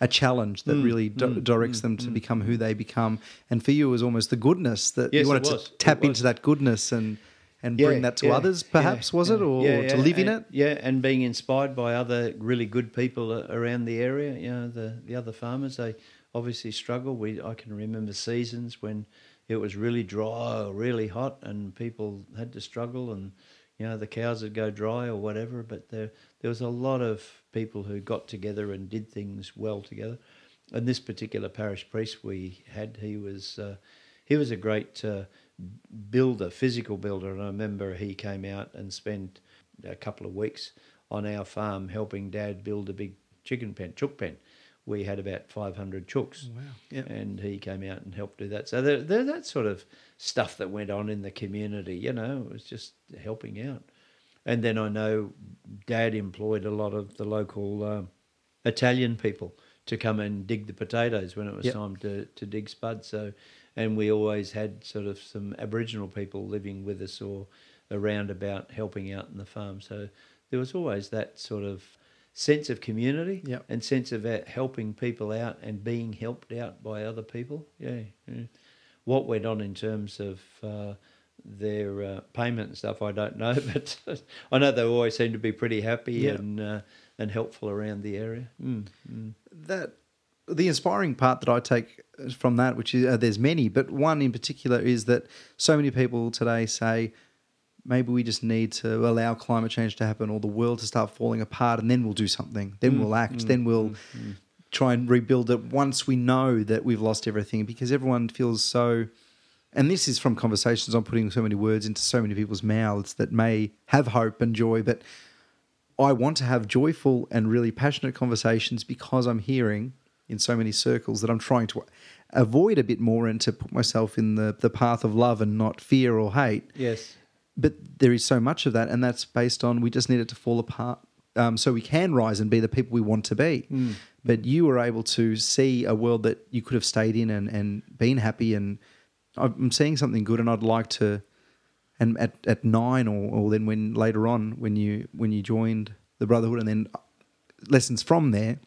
a challenge that mm, really do- mm, directs mm, them to mm. become who they become. And for you, it was almost the goodness that yes, you wanted to tap into that goodness and and yeah, bring that to yeah, others, perhaps yeah, was it, or, or to live and, in it? Yeah, and being inspired by other really good people around the area. You know, the the other farmers they obviously struggle. We I can remember seasons when it was really dry or really hot, and people had to struggle and you know, the cows would go dry or whatever. But there, there was a lot of people who got together and did things well together. And this particular parish priest we had, he was, uh, he was a great uh, builder, physical builder. And I remember he came out and spent a couple of weeks on our farm helping Dad build a big chicken pen, chook pen we had about 500 chooks. Wow. Yep. And he came out and helped do that. So there, there, that sort of stuff that went on in the community, you know, it was just helping out. And then I know Dad employed a lot of the local uh, Italian people to come and dig the potatoes when it was yep. time to, to dig spud. So, and we always had sort of some Aboriginal people living with us or around about helping out in the farm. So there was always that sort of sense of community yep. and sense of helping people out and being helped out by other people. Yeah. yeah. What went on in terms of uh, their uh, payment and stuff, I don't know, [laughs] but I know they always seem to be pretty happy yep. and uh, and helpful around the area. Mm, mm. That the inspiring part that I take from that, which is uh, there's many, but one in particular is that so many people today say maybe we just need to allow climate change to happen or the world to start falling apart and then we'll do something. Then mm, we'll act. Mm, then we'll mm, mm, try and rebuild it once we know that we've lost everything because everyone feels so. And this is from conversations I'm putting so many words into so many people's mouths that may have hope and joy, but I want to have joyful and really passionate conversations because I'm hearing in so many circles that I'm trying to avoid a bit more and to put myself in the, the path of love and not fear or hate. Yes but there is so much of that, and that's based on we just need it to fall apart um, so we can rise and be the people we want to be. Mm. But you were able to see a world that you could have stayed in and, and been happy. And I'm seeing something good, and I'd like to. And at, at nine, or, or then when later on, when you when you joined the Brotherhood, and then lessons from there,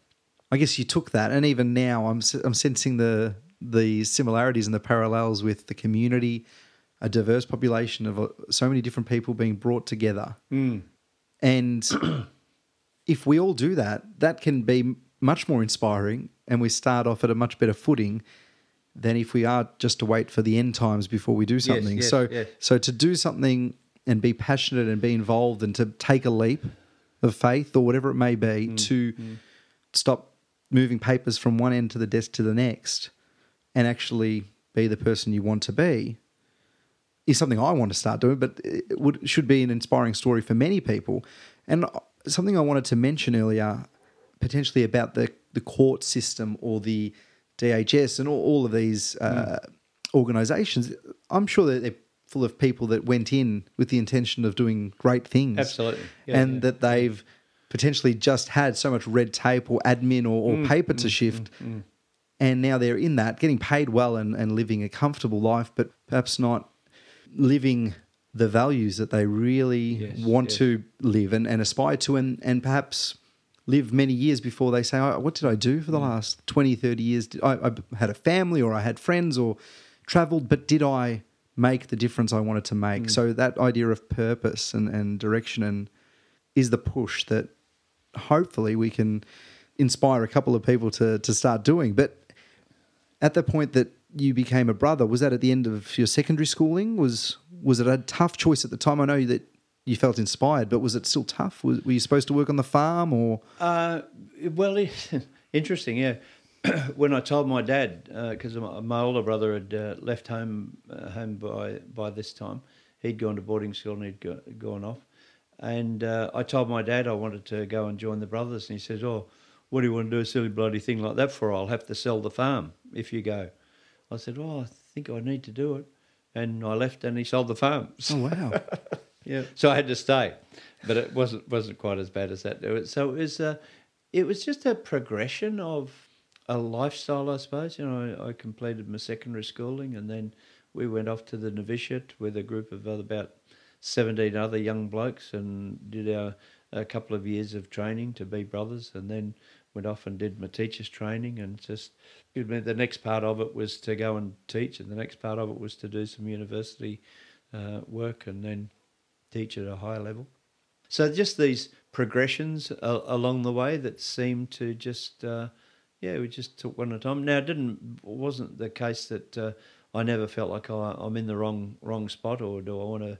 I guess you took that, and even now, I'm I'm sensing the the similarities and the parallels with the community a diverse population of uh, so many different people being brought together. Mm. And [clears throat] if we all do that, that can be much more inspiring and we start off at a much better footing than if we are just to wait for the end times before we do something. Yes, yes, so yes. so to do something and be passionate and be involved and to take a leap of faith or whatever it may be mm. to mm. stop moving papers from one end to the desk to the next and actually be the person you want to be is something I want to start doing, but it would, should be an inspiring story for many people. And something I wanted to mention earlier, potentially about the, the court system or the DHS and all, all of these uh, mm. organizations, I'm sure that they're full of people that went in with the intention of doing great things. Absolutely. Yeah, and yeah. that they've potentially just had so much red tape or admin or, or mm, paper mm, to shift. Mm, mm, and now they're in that, getting paid well and, and living a comfortable life, but perhaps not living the values that they really yes, want yes. to live and, and aspire to and, and perhaps live many years before they say, oh, what did I do for the mm. last 20, 30 years? I, I had a family or I had friends or traveled, but did I make the difference I wanted to make? Mm. So that idea of purpose and, and direction and is the push that hopefully we can inspire a couple of people to, to start doing. But at the point that you became a brother, was that at the end of your secondary schooling? Was was it a tough choice at the time? I know that you felt inspired, but was it still tough? Were you supposed to work on the farm or? Uh, well, [laughs] interesting. Yeah, [clears throat] when I told my dad, because uh, my, older brother had uh, left home uh, home by by this time, he'd gone to boarding school and he'd go, gone off, and uh, I told my dad I wanted to go and join the brothers, and he says, "Oh, what do you want to do a silly bloody thing like that for? I'll have to sell the farm if you go." I said, "Oh, I think I need to do it," and I left, and he sold the farm. Oh wow! [laughs] yeah, so I had to stay, but it wasn't wasn't quite as bad as that. So it was uh, it was just a progression of a lifestyle, I suppose. You know, I, I completed my secondary schooling, and then we went off to the novitiate with a group of about seventeen other young blokes, and did our a couple of years of training to be brothers, and then went off and did my teacher's training and just the next part of it was to go and teach and the next part of it was to do some university uh, work and then teach at a higher level. So just these progressions along the way that seemed to just uh, yeah we just took one at a time. Now it didn't wasn't the case that uh, I never felt like oh, I'm in the wrong wrong spot or do I want to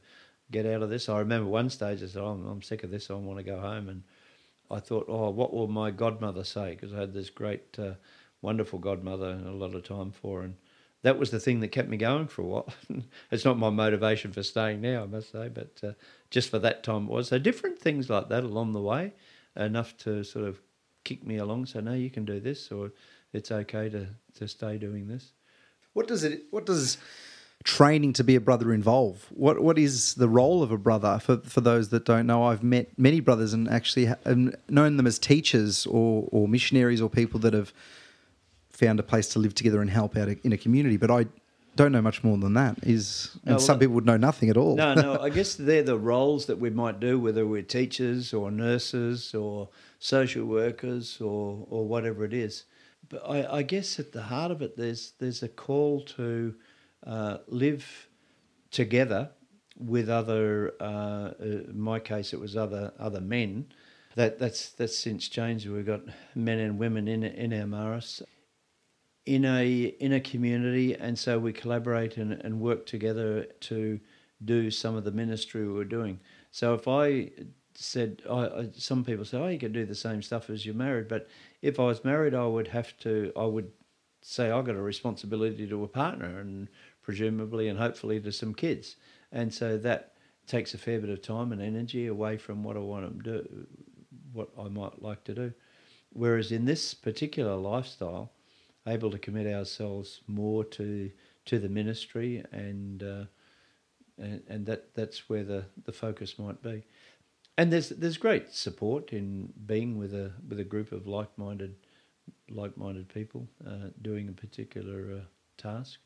get out of this? I remember one stage I said oh, I'm, I'm sick of this I want to go home. And I thought, oh, what will my godmother say? Because I had this great, uh, wonderful godmother and a lot of time for. And that was the thing that kept me going for a while. [laughs] it's not my motivation for staying now, I must say, but uh, just for that time it was. So different things like that along the way, enough to sort of kick me along. So no, you can do this, or it's okay to to stay doing this. What does it? What does training to be a brother involve? What what is the role of a brother for for those that don't know? I've met many brothers and actually known them as teachers or or missionaries or people that have found a place to live together and help out in a community. But I don't know much more than that. Is and no, well, some people would know nothing at all. No, no. [laughs] I guess they're the roles that we might do, whether we're teachers or nurses or social workers or or whatever it is. But I, I guess at the heart of it, there's there's a call to uh, live together with other. Uh, in my case, it was other other men. That that's that's since changed. We've got men and women in in our Marist in a in a community, and so we collaborate and, and work together to do some of the ministry we are doing. So if I said, I, I, some people say, oh, you can do the same stuff as you're married, but if I was married, I would have to, I would say I've got a responsibility to a partner and presumably, and hopefully to some kids. And so that takes a fair bit of time and energy away from what I want to do, what I might like to do. Whereas in this particular lifestyle, able to commit ourselves more to to the ministry and uh, and, and that that's where the, the focus might be. And there's there's great support in being with a with a group of like minded like minded people uh, doing a particular uh, task.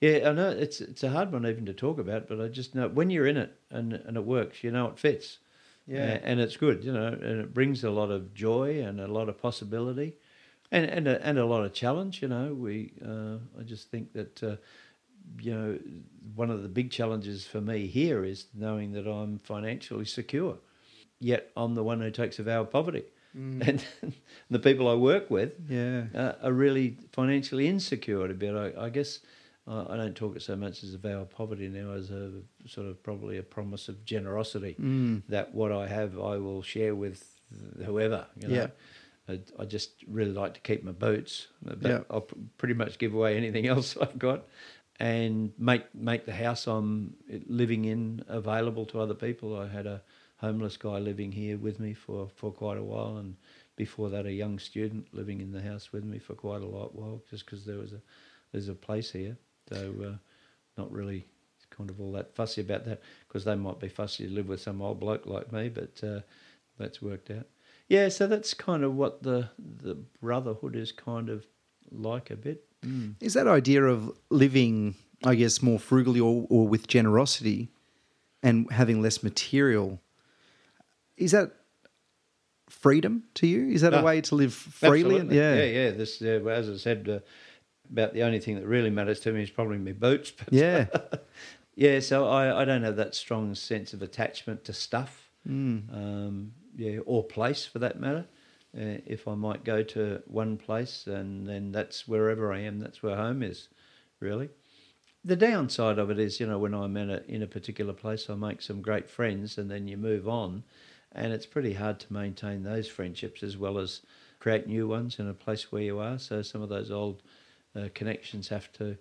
Yeah, I know it's it's a hard one even to talk about, but I just know when you're in it and and it works, you know it fits. Yeah, and, and it's good, you know, and it brings a lot of joy and a lot of possibility, and and a, and a lot of challenge. You know, we uh, I just think that. Uh, you know, one of the big challenges for me here is knowing that I'm financially secure, yet I'm the one who takes a vow of poverty. Mm. And [laughs] the people I work with yeah. Uh, are really financially insecure a bit. I, I guess I don't talk it so much as a vow of poverty now as a sort of probably a promise of generosity mm. that what I have I will share with whoever. You know? Yeah. I, I just really like to keep my boots. But Yeah. I'll pr- pretty much give away anything [laughs] else I've got, and make make the house I'm living in available to other people. I had a homeless guy living here with me for, for quite a while, and before that, a young student living in the house with me for quite a lot while, just because there was a there's a place here. So uh, not really kind of all that fussy about that because they might be fussy to live with some old bloke like me, but uh, that's worked out. Yeah, so that's kind of what the the brotherhood is kind of like a bit. Mm. Is that idea of living, I guess, more frugally or, or with generosity and having less material, is that freedom to you? Is that a Ah, way to live freely? Absolutely. Yeah. yeah, yeah. This, uh, as I said, uh, about the only thing that really matters to me is probably my boots. [laughs] But Yeah. [laughs] yeah, so I, I don't have that strong sense of attachment to stuff, Mm. um, yeah, or place for that matter. Uh, if I might go to one place and then that's wherever I am, that's where home is, really. The downside of it is, you know, when I'm in a in a particular place, I make some great friends, and then you move on, and it's pretty hard to maintain those friendships as well as create new ones in a place where you are. So some of those old uh, connections have to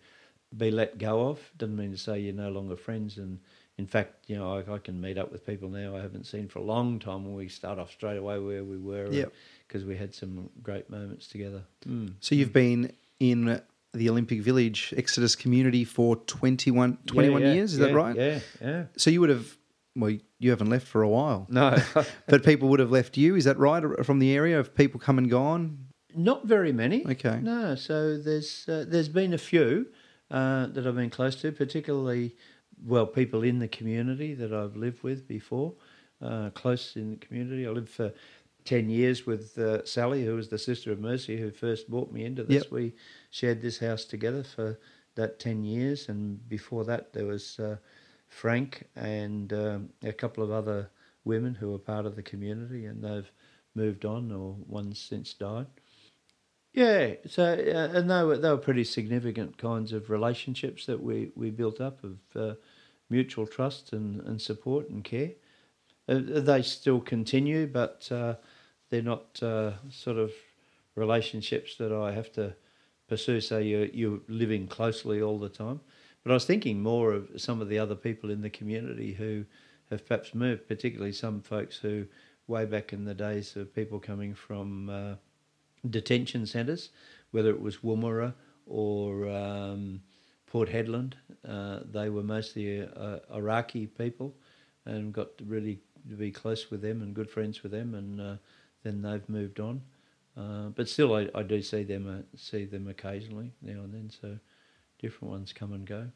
be let go of. Doesn't mean to say you're no longer friends. And in fact, you know, I, I can meet up with people now I haven't seen for a long time, and we start off straight away where we were, Yep. because we had some great moments together. Mm. So you've been in the Olympic Village Exodus community for 21, 21 Yeah, yeah, years, is yeah, that right? Yeah, yeah. So you would have, well, you haven't left for a while, No, [laughs] but people would have left you, is that right, from the area? Have people come and gone? Not very many. Okay. No, so there's uh, there's been a few uh, that I've been close to, particularly well people in the community that I've lived with before, uh, close in the community. I lived for ten years with uh, Sally, who was the sister of Mercy, who first brought me into this. Yep. We shared this house together for that ten years, and before that there was uh, Frank and um, a couple of other women who were part of the community, and they've moved on, or one's since died. Yeah, so uh, and they were they were pretty significant kinds of relationships that we, we built up of uh, mutual trust and, and support and care. Uh, they still continue, but uh, they're not uh, sort of relationships that I have to pursue. So you're you're living closely all the time. But I was thinking more of some of the other people in the community who have perhaps moved, particularly some folks who, way back in the days of people coming from uh, detention centres, whether it was Woomera or um, Port Hedland. Uh, they were mostly uh, Iraqi people and got to really to be close with them and good friends with them, and uh, then they've moved on. Uh, but still, I, I do see them uh, see them occasionally now and then. So different ones come and go.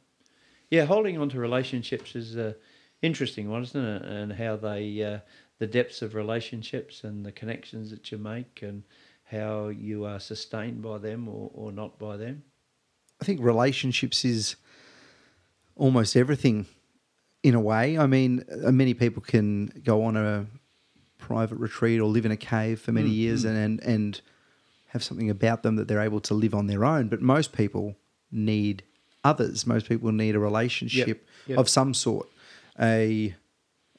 Yeah, holding on to relationships is a interesting one, isn't it? And how they uh, the depths of relationships and the connections that you make and how you are sustained by them or, or not by them. I think relationships is almost everything in a way. I mean, uh, many people can go on a private retreat or live in a cave for many Mm, years and, and and have something about them that they're able to live on their own. But most people need others. Most people need a relationship yep. of some sort, a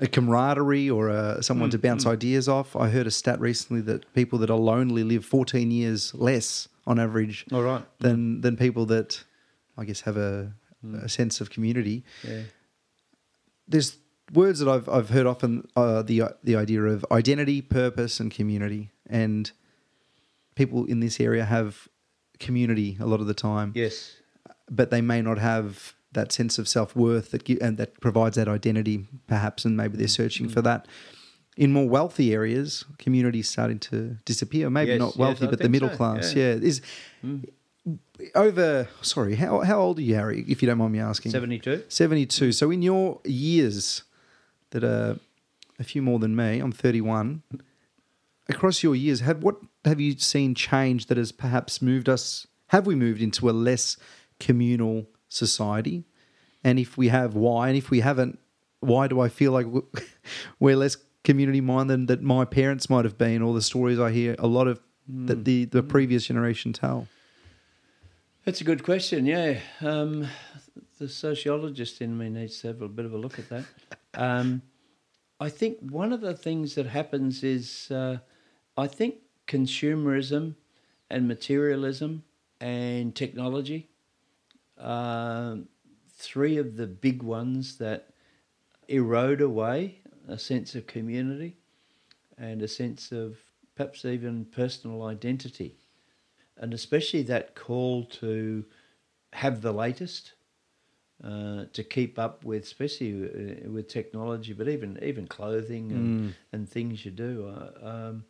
a camaraderie or a, someone Mm, to bounce ideas off. I heard a stat recently that people that are lonely live 14 years less on average All right. than than people that I guess have a, a sense of community. Yeah. There's words that I've I've heard often uh, the the idea of identity, purpose, and community, and people in this area have community a lot of the time, Yes. but they may not have that sense of self worth that and that provides that identity, perhaps, and maybe they're searching for mm-hmm. that. In more wealthy areas, communities starting to disappear. Maybe Yes, not wealthy, I but the middle so, class. yeah. Yeah, is mm. over. Sorry, how how old are you, Harry? If you don't mind me asking. 72. 72. So in your years that are a few more than me, I'm 31. Across your years, have what have you seen change that has perhaps moved us? Have we moved into a less communal society? And if we have, why? And if we haven't, why do I feel like we- [laughs] we're less community minded that my parents might have been? or the stories I hear, a lot of that the the previous generation tell. That's a good question. Yeah, um, the sociologist in me needs to have a bit of a look at that. Um, I think one of the things that happens is uh, I think consumerism and materialism and technology. Um, three of the big ones that erode away a sense of community and a sense of perhaps even personal identity. And especially that call to have the latest, uh, to keep up with, especially uh, with technology, but even even clothing and, Mm. and things you do. Uh, um,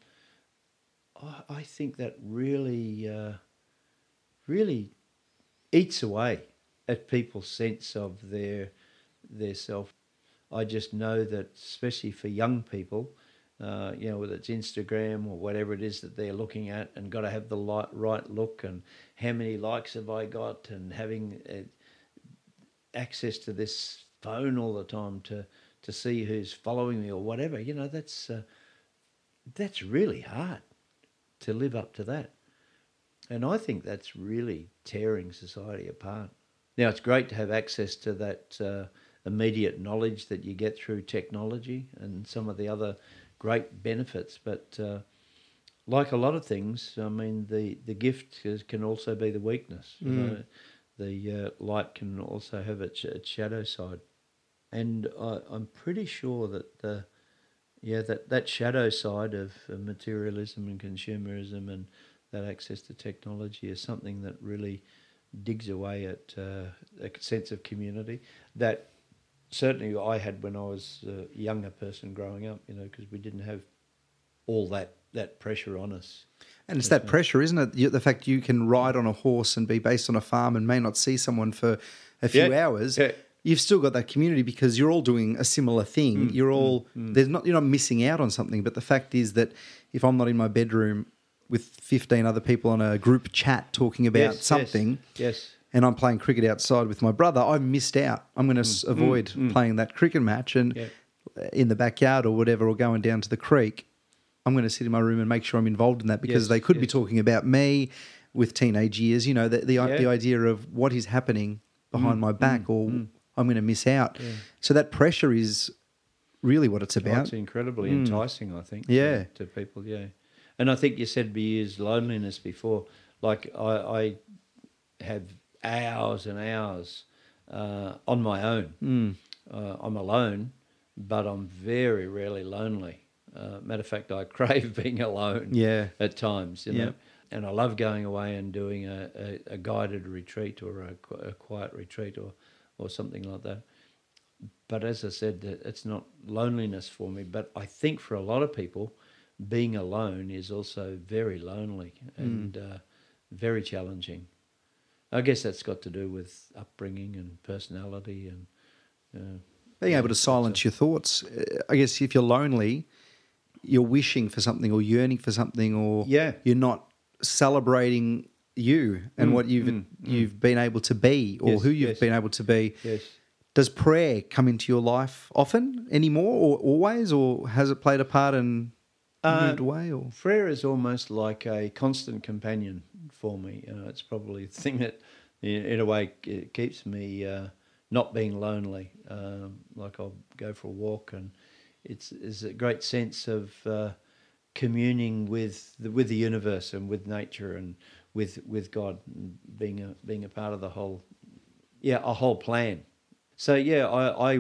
I, I think that really, uh, really eats away at people's sense of their their self. I just know that, especially for young people, uh, you know, whether it's Instagram or whatever it is that they're looking at, and got to have the light, right look, and how many likes have I got, and having uh, access to this phone all the time to to see who's following me or whatever. You know, that's uh, that's really hard to live up to that, and I think that's really tearing society apart. Now, it's great to have access to that uh, immediate knowledge that you get through technology and some of the other great benefits, but uh, like a lot of things, I mean, the, the gift is, can also be the weakness. You Mm. know, the uh, light can also have its, its shadow side, and I, I'm pretty sure that the yeah that, that shadow side of materialism and consumerism and that access to technology is something that really digs away at uh, a sense of community that certainly I had when I was a younger person growing up. You know, because we didn't have all that that pressure on us. And it's that pressure, isn't it? The fact you can ride on a horse and be based on a farm and may not see someone for a few Yeah. hours. Yeah. You've still got that community because you're all doing a similar thing. Mm, you're all there's not you're not missing out on something. But the fact is that if I'm not in my bedroom with 15 other people on a group chat talking about Yes, yes, something, Yes. and I'm playing cricket outside with my brother, I missed out. I'm going to Mm, avoid playing that cricket match and Yeah. in the backyard or whatever, or going down to the creek. I'm going to sit in my room and make sure I'm involved in that because Yes, they could be talking about me with teenage years. You know, the the, Yeah. the idea of what is happening behind my back, or I'm going to miss out. Mm, Yeah. So that pressure is really what it's Oh, about. it's incredibly Mm. enticing, I think. Yeah. To, to people, yeah. And I think you said we used loneliness before. Like I, I have hours and hours uh, on my own. Mm. Uh, I'm alone, but I'm very rarely lonely. Uh, matter of fact, I [laughs] crave being alone Yeah. at times, you Yeah. And I love going away and doing a, a, a guided retreat or a, a quiet retreat or, or something like that. But as I said, it's not loneliness for me. But I think for a lot of people, being alone is also very lonely and uh, very challenging. I guess that's got to do with upbringing and personality and. Uh, Being able to silence your thoughts. Uh, I guess if you're lonely, you're wishing for something or yearning for something, or Yeah. you're not celebrating you and Mm, what you've mm, you've been able to be or Yes, who you've yes. been able to be. yes. Does prayer come into your life often anymore, or always, or has it played a part and Uh, away? Or Prayer is almost like a constant companion for me. You know, it's probably the thing that, in, a way, it keeps me uh, not being lonely. Um, like I'll go for a walk, and it's it's a great sense of uh, communing with the with the universe and with nature and with with God, and being a being a part of the whole, yeah, a whole plan. So yeah, I, I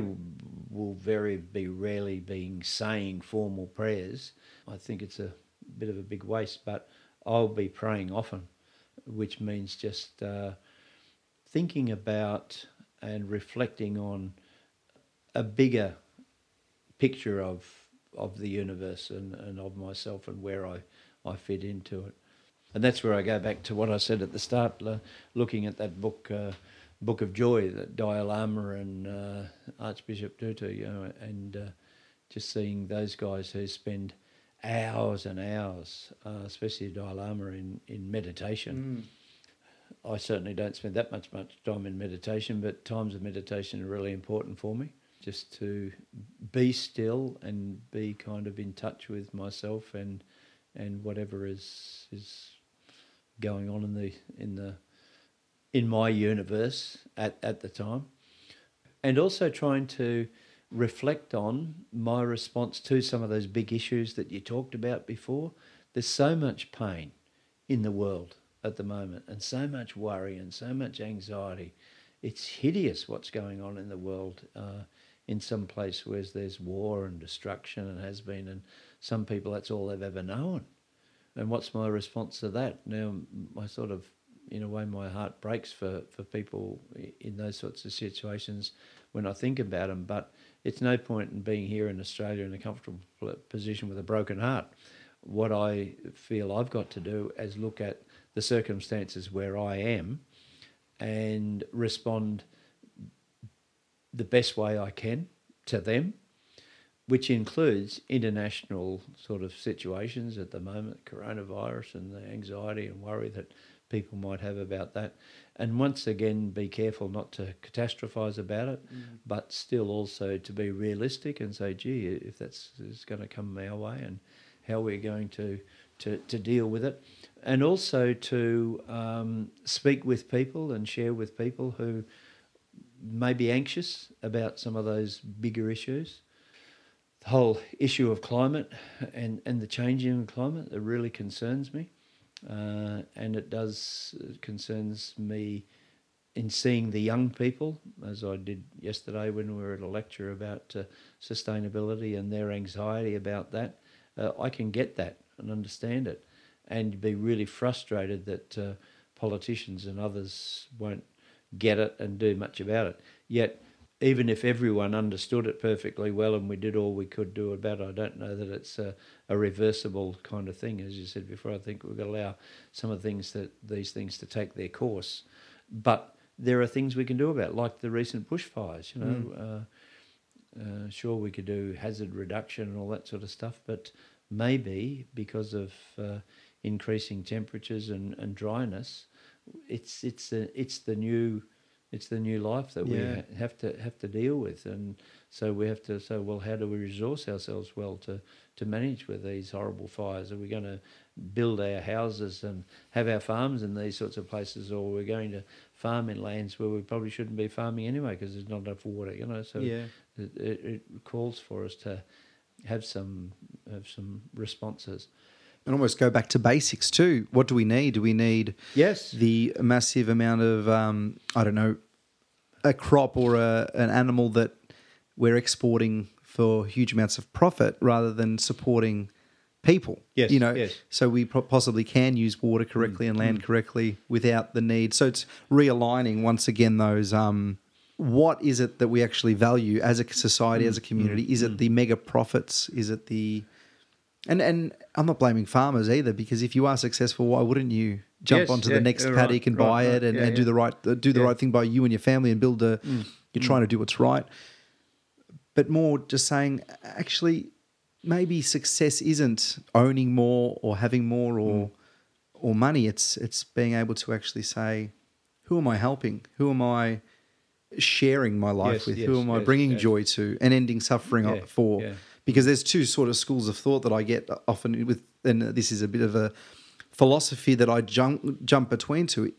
will very be rarely being saying formal prayers. I think it's a bit of a big waste, but I'll be praying often, which means just uh, thinking about and reflecting on a bigger picture of of the universe and, and of myself and where I, I fit into it. And that's where I go back to what I said at the start, looking at that book, uh, Book of Joy, that Dalai Lama and uh, Archbishop Tutu, you know, and uh, just seeing those guys who spend hours and hours, uh, especially Dalai Lama, in, in meditation. I certainly don't spend that much much time in meditation, but times of meditation are really important for me. Just to be still and be kind of in touch with myself and and whatever is is going on in the in the in my universe at, at the time. And also trying to reflect on my response to some of those big issues that you talked about before there's so much pain in the world at the moment, and so much worry and so much anxiety. It's hideous what's going on in the world. Uh, in some place where there's war and destruction and has been, and some people that's all they've ever known. And what's my response to that? Now, my sort of, in a way, my heart breaks for, for people in those sorts of situations when I think about them. But it's no point in being here in Australia in a comfortable position with a broken heart. What I feel I've got to do is look at the circumstances where I am and respond the best way I can to them, which includes international sort of situations at the moment, coronavirus and the anxiety and worry that people might have about that. And once again, be careful not to catastrophize about it, mm. but still also to be realistic and say, gee, if that's is going to come our way and how we're going to, to, to deal with it. And also to um, speak with people and share with people who may be anxious about some of those bigger issues. The whole issue of climate and, and the changing in climate that really concerns me. Uh, and it does it concerns me in seeing the young people, as I did yesterday when we were at a lecture about uh, sustainability and their anxiety about that. Uh, I can get that and understand it, and be really frustrated that uh, politicians and others won't get it and do much about it. Yet, even if everyone understood it perfectly well and we did all we could do about it, I don't know that it's a, a reversible kind of thing. As you said before, I think we've got to allow some of the things that these things to take their course. But there are things we can do about, it, like the recent bushfires. You know, mm. uh, uh, sure we could do hazard reduction and all that sort of stuff, but maybe because of uh, increasing temperatures and, and dryness, it's it's a, it's the new it's the new life that yeah. we have to have to deal with, and so we have to say, well, how do we resource ourselves well to to manage with these horrible fires? Are we going to build our houses and have our farms in these sorts of places, or we're going to farm in lands where we probably shouldn't be farming anyway because there's not enough water, you know? So yeah. it, it calls for us to have some have some responses and almost go back to basics too. What do we need? Do we need yes the massive amount of um, I don't know a crop or a, an animal that we're exporting for huge amounts of profit rather than supporting people. Yes, you know, yes. so we possibly can use water correctly mm, and land mm. correctly without the need. So it's realigning once again those. Um, what is it that we actually value as a society, mm, as a community? Mm, is it mm. the mega profits? Is it the and and I'm not blaming farmers either because if you are successful, why wouldn't you jump yes, onto yeah, the next right, paddock and right, buy right, it and, yeah, and do the right do the right thing by you and your family and build a mm, you're mm. trying to do what's right. But more just saying actually maybe success isn't owning more or having more or mm. or money. It's it's being able to actually say, who am I helping? Who am I sharing my life yes, with? Yes, who am I bringing joy to and ending suffering for? Because there's two sort of schools of thought that I get often with, and this is a bit of a philosophy that I jump jump between to.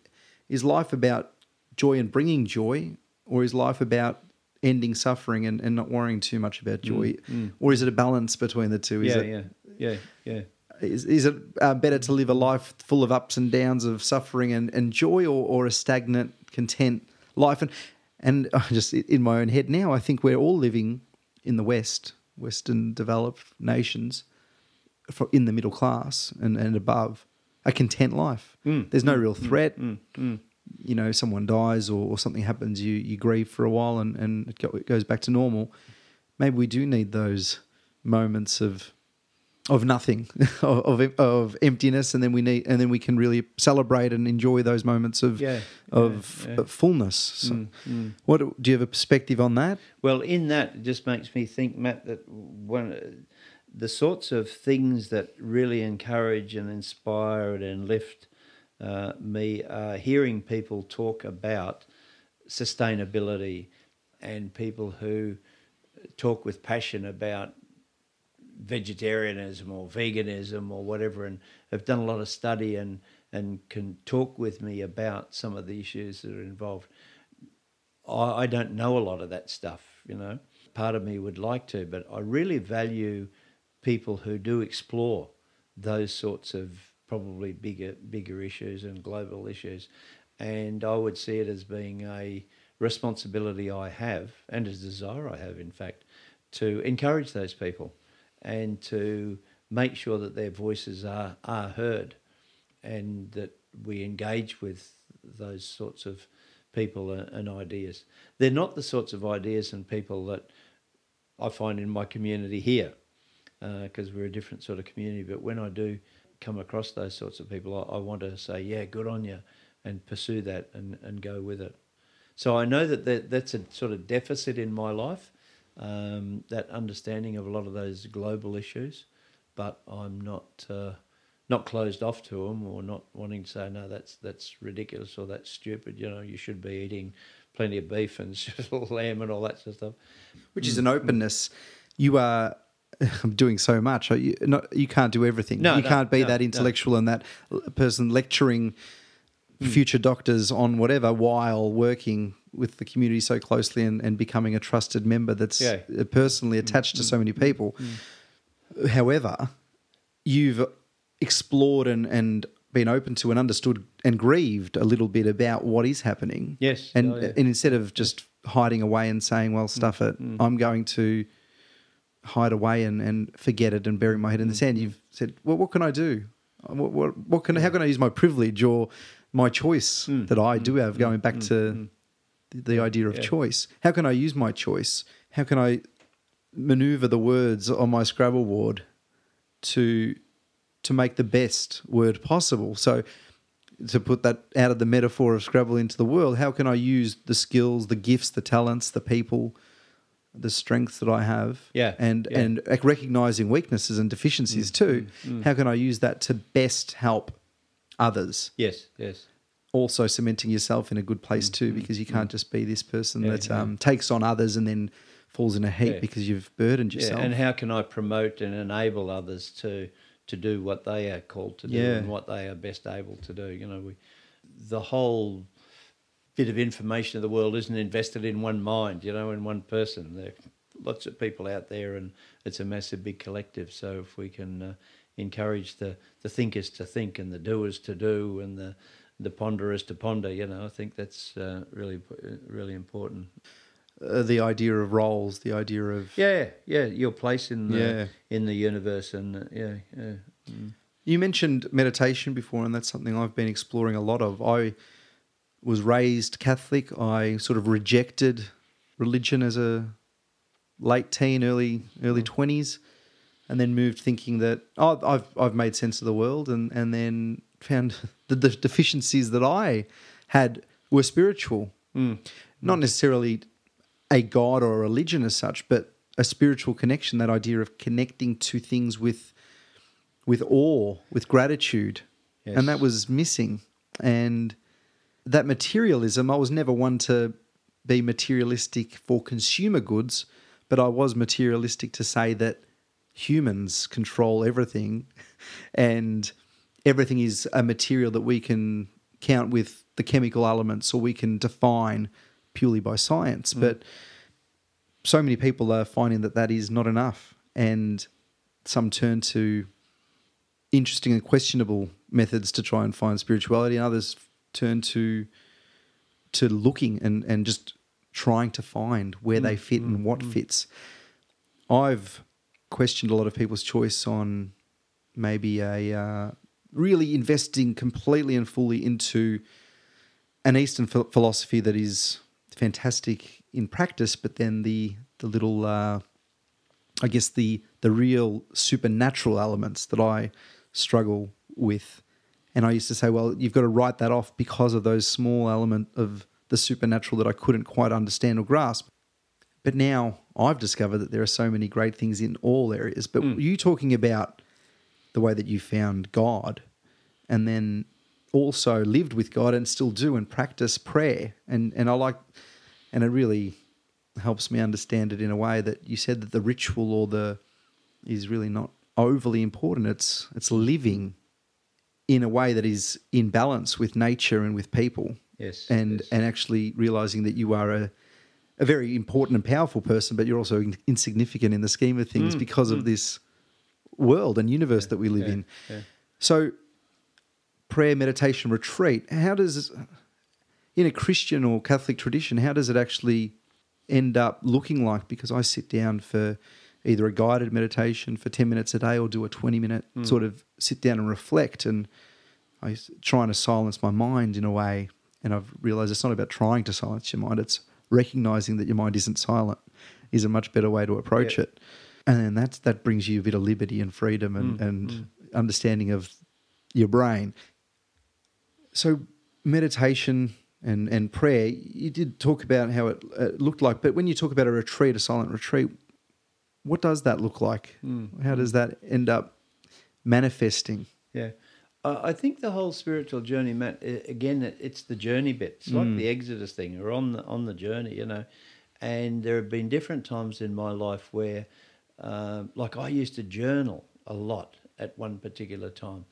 Is life about joy and bringing joy, or is life about ending suffering and, and not worrying too much about mm, joy, mm, mm. or is it a balance between the two? Is yeah, it, yeah, yeah, yeah. Is, is it uh, better to live a life full of ups and downs of suffering and, and joy, or, or a stagnant, content life? And and [laughs] just in my own head now, I think we're all living in the West Western developed nations for, in the middle class and, and above a content life. Mm, There's no real mm, threat. Mm, mm, you know, someone dies or, or, something happens, you, you grieve for a while and, and it, go, it goes back to normal. Maybe we do need those moments of of nothing, [laughs] of, of emptiness, and then we need, and then we can really celebrate and enjoy those moments of yeah, of yeah, yeah. fullness. So mm, mm. What do you have a perspective on that? Well, in that, it just makes me think, Matt, that one the sorts of things that really encourage and inspire and lift uh, me are hearing people talk about sustainability and people who talk with passion about vegetarianism or veganism or whatever, and have done a lot of study and and can talk with me about some of the issues that are involved. I, I don't know a lot of that stuff, you know. Part of me would like to, but I really value people who do explore those sorts of probably bigger bigger issues and global issues. And I would see it as being a responsibility I have and a desire I have, in fact, to encourage those people and to make sure that their voices are, are heard and that we engage with those sorts of people and ideas. They're not the sorts of ideas and people that I find in my community here because uh, we're a different sort of community. But when I do come across those sorts of people, I, I, want to say, yeah, good on you, and pursue that and, and go with it. So I know that, that that's a sort of deficit in my life, um, that understanding of a lot of those global issues, but I'm not. Uh, not closed off to them or not wanting to say no that's that's ridiculous or that's stupid. You know you should be eating plenty of beef and [laughs] lamb and all that sort of stuff. Which is an openness. You are [laughs] doing so much. You, not, you can't do everything. No, you no, can't be no, that intellectual and that person lecturing mm. future doctors on whatever while working with the community so closely and, and becoming a trusted member that's yeah. personally attached mm. to so many people however you've explored and, and been open to and understood and grieved a little bit about what is happening. Yes. And, oh, yeah. and instead of just hiding away and saying, well, stuff it, mm. I'm going to hide away and, and forget it and bury my head in the sand, you've said, well, what can I do? What, what, what can, how can I use my privilege or my choice mm. that I do mm. have, going back to the, the, idea of yeah. choice? How can I use my choice? How can I maneuver the words on my Scrabble board to to make the best word possible. So to put that out of the metaphor of Scrabble into the world, how can I use the skills, the gifts, the talents, the people, the strengths that I have, yeah, and yeah. and recognizing weaknesses and deficiencies mm, too. Mm, mm. How can I use that to best help others? Yes, yes. Also cementing yourself in a good place too, mm, because you can't mm. just be this person yeah, that um, takes on others and then falls in a heap because you've burdened yourself. and how can I promote and enable others to to do what they are called to do yeah. and what they are best able to do. You know, we, the whole bit of information of the world isn't invested in one mind, you know, in one person. There are lots of people out there, and it's a massive, big collective. So if we can uh, encourage the, the thinkers to think and the doers to do and the the ponderers to ponder, you know, I think that's uh, really really important uh, the idea of roles, the idea of yeah, yeah, your place in the yeah. in the universe, and uh, yeah, yeah. Mm. You mentioned meditation before, and that's something I've been exploring a lot of. I was raised Catholic. I sort of rejected religion as a late teen, early early mm. And then moved thinking that oh, I've I've made sense of the world, and and then found [laughs] that the deficiencies that I had were spiritual, mm. not necessarily a god or a religion as such, but a spiritual connection. That idea of connecting to things with with awe, with gratitude, yes. and that was missing. And that materialism, I was never one to be materialistic for consumer goods, but I was materialistic to say that humans control everything and everything is a material that we can count with the chemical elements or we can define purely by science. Mm. But so many people are finding that that is not enough, and some turn to interesting and questionable methods to try and find spirituality, and others turn to to looking and and just trying to find where mm. they fit mm. and what mm. fits. I've questioned a lot of people's choice on maybe a uh, really investing completely and fully into an Eastern philosophy that is fantastic in practice, but then the the little, uh, I guess the the real supernatural elements that I struggle with, and I used to say, well, you've got to write that off because of those small element of the supernatural that I couldn't quite understand or grasp. But now I've discovered that there are so many great things in all areas. But mm. you talking about the way that you found God, and then also lived with God and still do and practice prayer. And and I like and it really helps me understand it in a way that you said that the ritual or the is really not overly important. It's it's living in a way that is in balance with nature and with people. Yes. And yes. and actually realizing that you are a a very important and powerful person, but you're also insignificant in the scheme of things mm, because mm. of this world and universe that we live yeah, in. yeah. So, prayer, meditation, retreat, how does, in a Christian or Catholic tradition, how does it actually end up looking like? Because I sit down for either a guided meditation for 10 minutes a day or do a 20 minute Hmm. sort of sit down and reflect. And I was trying to silence my mind in a way. And I've realized it's not about trying to silence your mind, it's recognizing that your mind isn't silent is a much better way to approach Yeah. it. And then that's, that brings you a bit of liberty and freedom and, Mm, and understanding of your brain. So meditation and, and prayer, you did talk about how it, uh looked like, but when you talk about a retreat, a silent retreat, what does that look like? Mm, How does that end up manifesting? Yeah. I think the whole spiritual journey, Matt. Again, it's the journey bit. It's like the Exodus thing. We're on the on the journey, you know. And there have been different times in my life where, um, like, I used to journal a lot at one particular time.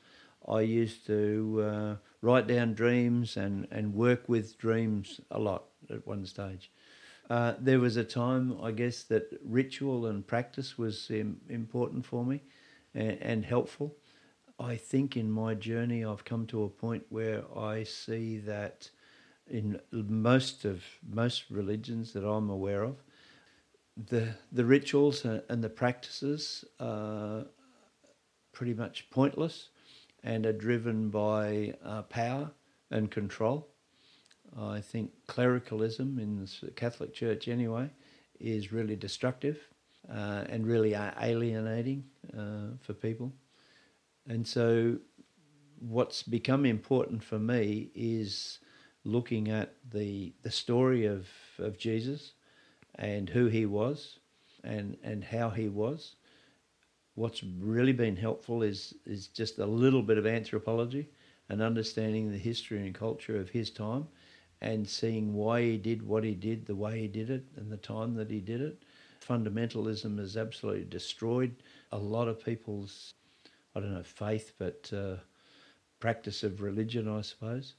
I used to uh, write down dreams and and work with dreams a lot at one stage. Uh, there was a time, I guess, that ritual and practice was um, important for me and, and helpful. I think in my journey, I've come to a point where I see that in most of most religions that I'm aware of, the the rituals and the practices are pretty much pointless and are driven by uh, power and control. I think clericalism in the Catholic Church, anyway, is really destructive uh, and really alienating uh, for people. And so, what's become important for me is looking at the the story of, of Jesus and who he was and and how he was. What's really been helpful is is just a little bit of anthropology and understanding the history and culture of his time and seeing why he did what he did, the way he did it, and the time that he did it. Fundamentalism has absolutely destroyed a lot of people's, I don't know, faith, but uh, practice of religion, I suppose.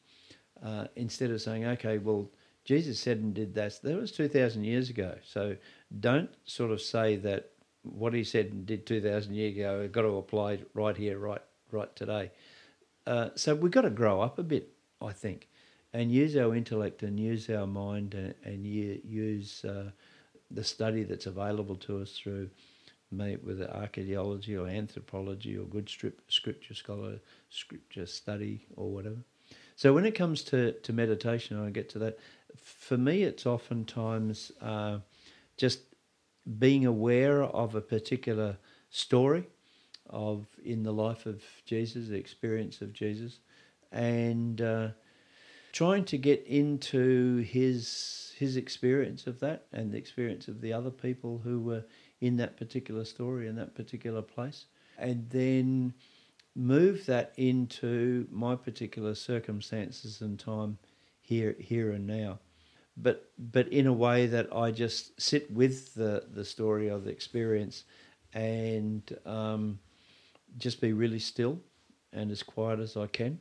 Uh, instead of saying, okay, well, Jesus said and did that, that was 2,000 years ago. So don't sort of say that what he said and did 2,000 years ago, got to apply right here, right, right today. Uh, so we've got to grow up a bit, I think, and use our intellect and use our mind and, and use uh, the study that's available to us through maybe with archaeology or anthropology or good strip, scripture scholar, scripture study or whatever. So when it comes to, to meditation, I'll get to that. For me, it's oftentimes uh, just being aware of a particular story of in the life of Jesus, the experience of Jesus, and uh, trying to get into his his experience of that and the experience of the other people who were in that particular story in that particular place, and then move that into my particular circumstances and time here here and now but but in a way that I just sit with the the story of the experience and um, just be really still and as quiet as I can.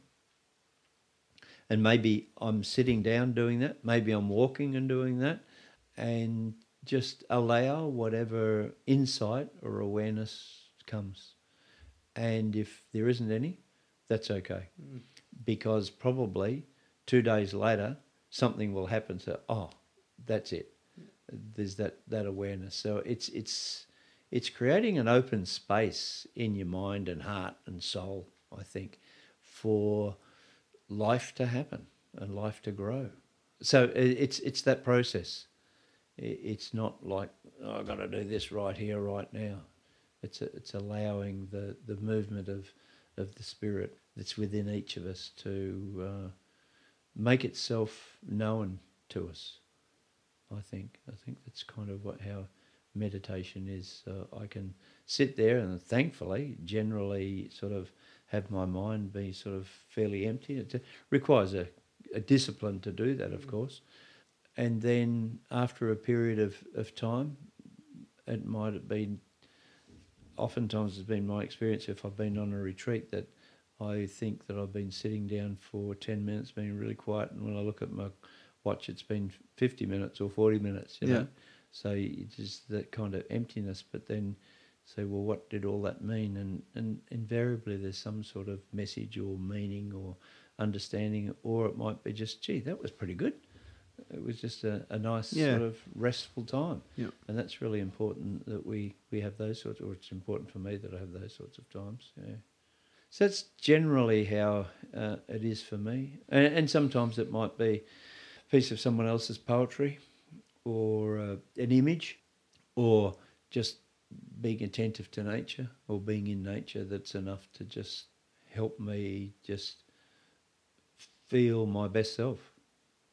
And maybe I'm sitting down doing that. Maybe I'm walking and doing that, and just allow whatever insight or awareness comes. And if there isn't any, that's okay, because probably two days later something will happen. So oh, that's it. There's that that awareness. So it's it's it's creating an open space in your mind and heart and soul. I think for life to happen and life to grow. So it's it's that process. It's not like oh, I've got to do this right here, right now. It's a, it's allowing the, the movement of of the spirit that's within each of us to uh, make itself known to us. I think I think that's kind of what how meditation is. Uh, I can sit there and thankfully, generally, sort of have my mind be sort of fairly empty. It requires a, a discipline to do that, of course. And then after a period of, of time, it might have been, oftentimes it's been my experience if I've been on a retreat that I think that I've been sitting down for 10 minutes, being really quiet. And when I look at my watch, it's been 50 minutes or 40 minutes, you Yeah. know. So it's just that kind of emptiness, but then say, well, what did all that mean? And and invariably, there's some sort of message or meaning or understanding, or it might be just, gee, that was pretty good. It was just a, a nice Yeah. sort of restful time, Yeah. and that's really important that we we have those sorts. Or it's important for me that I have those sorts of times. Yeah. So that's generally how uh, it is for me, and, and sometimes it might be a piece of someone else's poetry, or uh, an image, or just being attentive to nature or being in nature. That's enough to just help me just feel my best self,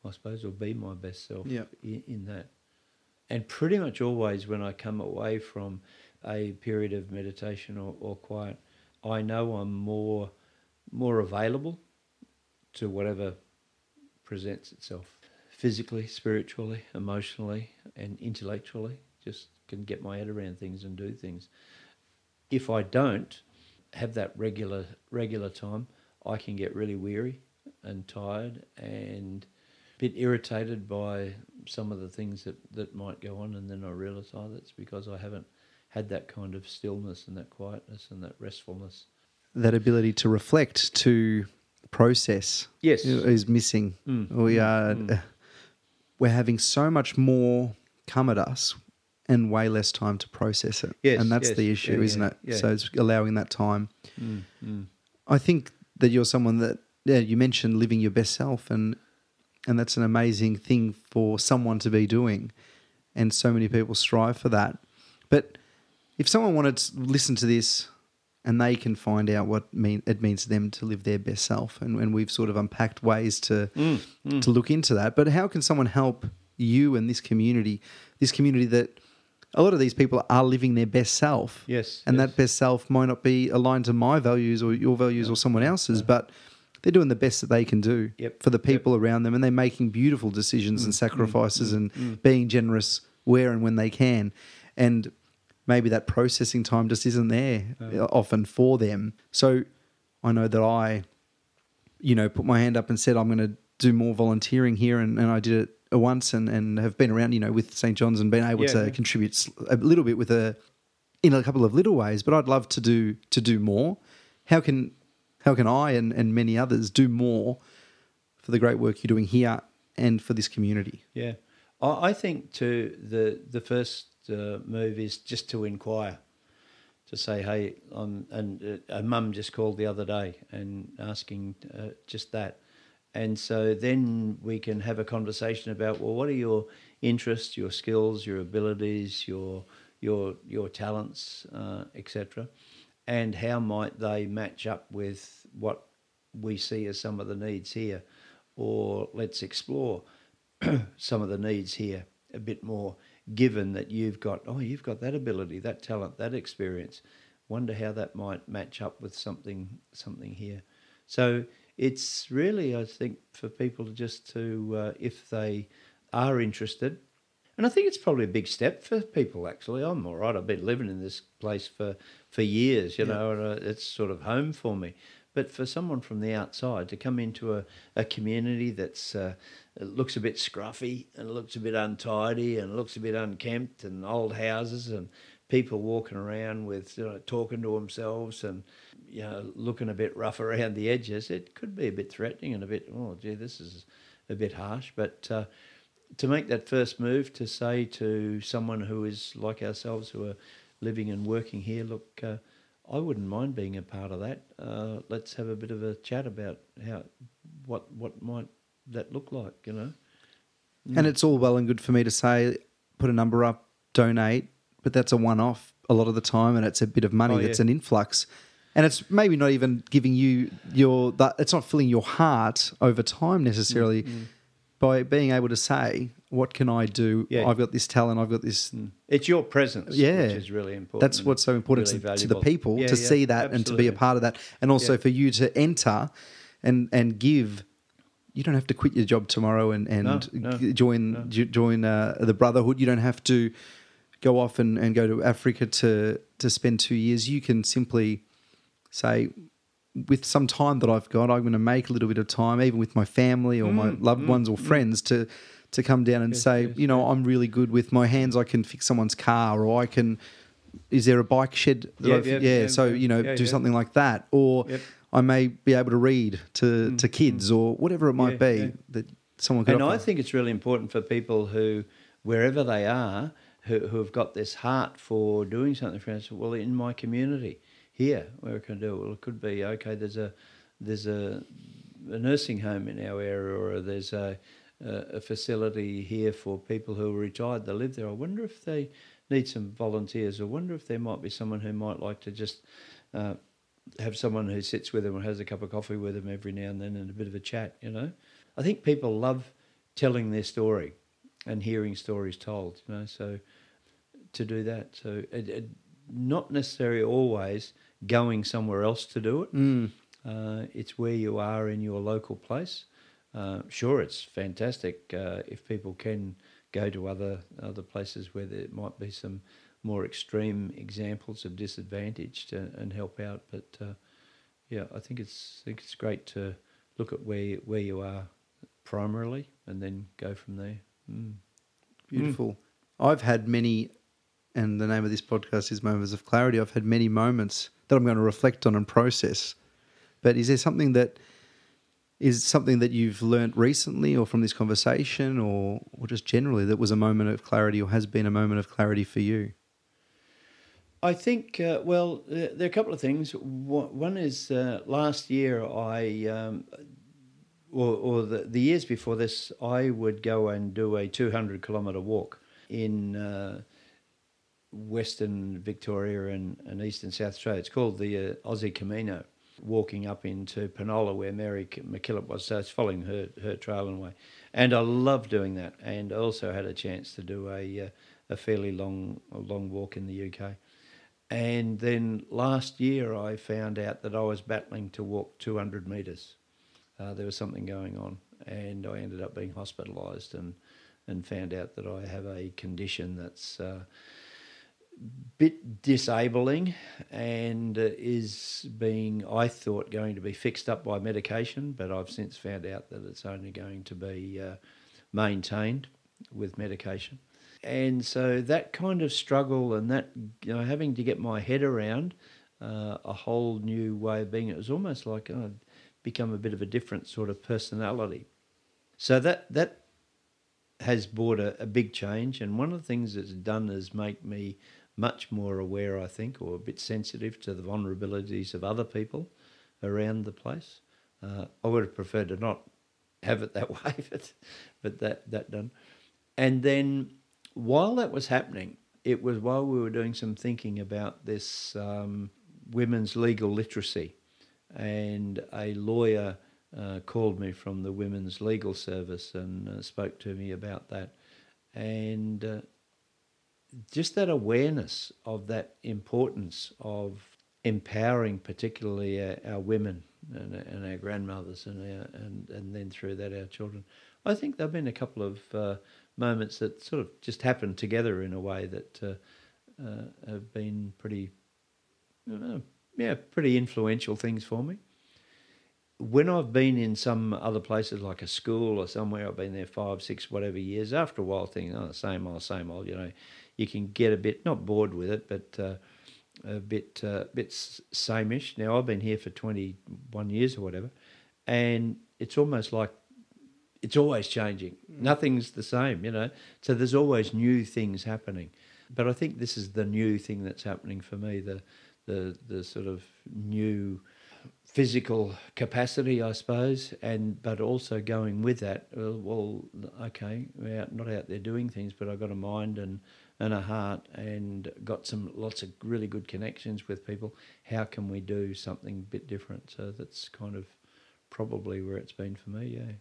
I suppose, or be my best self Yeah. in, in that. And pretty much always when I come away from a period of meditation or, or quiet, I know I'm more more available to whatever presents itself physically, spiritually, emotionally, and intellectually. Just can get my head around things and do things. If I don't have that regular regular time, I can get really weary and tired and bit irritated by some of the things that, that might go on and then I realise, oh, that's because I haven't had that kind of stillness and that quietness and that restfulness. That ability to reflect, to process, Yes. is missing. Mm, We mm, are mm. we're having so much more come at us and way less time to process it. Yes, and that's yes, the issue, yeah, isn't yeah, it? yeah. So it's allowing that time. Mm, mm. I think that you're someone that yeah, you mentioned living your best self and and that's an amazing thing for someone to be doing. And so many people strive for that. But if someone wanted to listen to this and they can find out what mean it means to them to live their best self and, and we've sort of unpacked ways to Mm, to look into that. But how can someone help you and this community, this community that a lot of these people are living their best self? Yes. and yes. that best self might not be aligned to my values or your values or someone else's, but they're doing the best that they can do Yep, for the yep. Mm, people around them, and they're making beautiful decisions and mm, mm, mm, sacrifices and being generous where and when they can, and maybe that processing time just isn't there uh, often for them. So I know that I, you know, put my hand up and said I'm going to do more volunteering here, and, and I did it once, and, and have been around, you know, with St John's and been able Yeah, to yeah. contribute a little bit with a in a couple of little ways, but I'd love to do to do more. How can how can I and, and many others do more for the great work you're doing here and for this community? Yeah, I, think to the the first uh, move is just to inquire, to say, hey, um, and uh, a mum just called the other day and asking uh, just that, and so then we can have a conversation about well, what are your interests, your skills, your abilities, your your your talents, uh, etc., and how might they match up with what we see as some of the needs here, or let's explore [clears throat] some of the needs here a bit more given that you've got oh you've got that ability that talent that experience wonder how that might match up with something something here so it's really i think for people just to uh, if they are interested and I think it's probably a big step for people. Actually, I'm all right. I've been living in this place for for years, you Yeah. know, and uh, it's sort of home for me. But for someone from the outside to come into a, a community that's uh, looks a bit scruffy and looks a bit untidy and looks a bit unkempt and old houses and people walking around with you know, talking to themselves and you know looking a bit rough around the edges, it could be a bit threatening and a bit oh gee this is a bit harsh, but. Uh, to make that first move to say to someone who is like ourselves who are living and working here, look, uh, I wouldn't mind being a part of that. Uh, let's have a bit of a chat about how what what might that look like, you know? And it's all well and good for me to say, put a number up, donate, but that's a one off a lot of the time, and it's a bit of money Oh, that's yeah. an influx. And it's maybe not even giving you your that it's not filling your heart over time necessarily Mm, by being able to say, What can I do? Yeah. I've got this talent, I've got this It's your presence, Yeah. which is really important. That's what's so important really to, to the people Yeah, to yeah, see that and to be a part of that, and also for you to enter and and give. You don't have to quit your job tomorrow and and No, no, join no. join uh, the brotherhood. You don't have to go off and, and go to Africa to to spend two years. You can simply say, with some time that I've got, I'm going to make a little bit of time, even with my family or my Mm, loved mm, ones or mm. friends, to to come down and Yes, say, yes, you know, I'm really good with my hands. I can fix someone's car, or I can is there a bike shed? Yeah, yeah, yeah, So you know, do something like that, or Yep. I may be able to read to mm, to kids mm. or whatever it might be that someone could. And I think it's really important for people who, wherever they are, who, who have got this heart for doing something for us. Well, in my community here, where can I do it? Well, it could be okay. There's a there's a, a nursing home in our area, or there's a a a facility here for people who are retired that live there. I wonder if they need some volunteers. I wonder if there might be someone who might like to just uh, have someone who sits with them and has a cup of coffee with them every now and then and a bit of a chat, you know. I think people love telling their story and hearing stories told, you know, so to do that. So it, it, not necessarily always going somewhere else to do it. Mm. Uh, it's where you are in your local place. Uh, sure, it's fantastic uh, if people can go to other other places where there might be some more extreme examples of disadvantage to, and help out. But uh, yeah, I think it's I think it's great to look at where where you are primarily and then go from there. Mm. Beautiful. I've had many, and the name of this podcast is Moments of Clarity. I've had many moments that I'm going to reflect on and process. But is there something that is something that you've learnt recently, or from this conversation, or or just generally that was a moment of clarity, or has been a moment of clarity for you? I think, uh, well, uh, there are a couple of things. One is uh, last year, I, um, or, or the, the years before this, I would go and do a 200 kilometre walk in uh, Western Victoria and, and Eastern South Australia. It's called the uh, Aussie Camino, walking up into Penola where Mary MacKillop was. So it's following her, her trail and way. And I love doing that. And I also had a chance to do a, uh, a fairly long, long walk in the UK. And then last year, I found out that I was battling to walk 200 metres. Uh, there was something going on, and I ended up being hospitalised and, and found out that I have a condition that's uh, bit disabling and uh, is being, I thought, going to be fixed up by medication, but I've since found out that it's only going to be uh, maintained with medication. And so that kind of struggle and that, you know, having to get my head around uh, a whole new way of being, it was almost like I'd become a bit of a different sort of personality. So that, that has brought a, a big change. And one of the things it's done is make me much more aware, I think, or a bit sensitive to the vulnerabilities of other people around the place. Uh, I would have preferred to not have it that [laughs] way, but, but that, that done. And then while that was happening, it was while we were doing some thinking about this um, women's legal literacy. And a lawyer uh, called me from the Women's Legal Service and uh, spoke to me about that. And uh, just that awareness of that importance of empowering, particularly our, our women and, and, our grandmothers, and, our, and and then through that our children. I think there've been a couple of uh, moments that sort of just happened together in a way that uh, uh, have been pretty, uh, yeah, pretty influential things for me. When I've been in some other places like a school or somewhere, I've been there five, six, whatever years. After a while, thinking, oh, same old, same old. You know, you can get a bit not bored with it, but uh, a bit uh, bit sameish. Now I've been here for twenty one years or whatever, and it's almost like it's always changing. Nothing's the same, you know. So there's always new things happening. But I think this is the new thing that's happening for me. The the the sort of new physical capacity, I suppose, and but also going with that. Well, well okay, we're out, not out there doing things, but I've got a mind and and a heart, and got some lots of really good connections with people. How can we do something a bit different? So that's kind of probably where it's been for me. Yeah.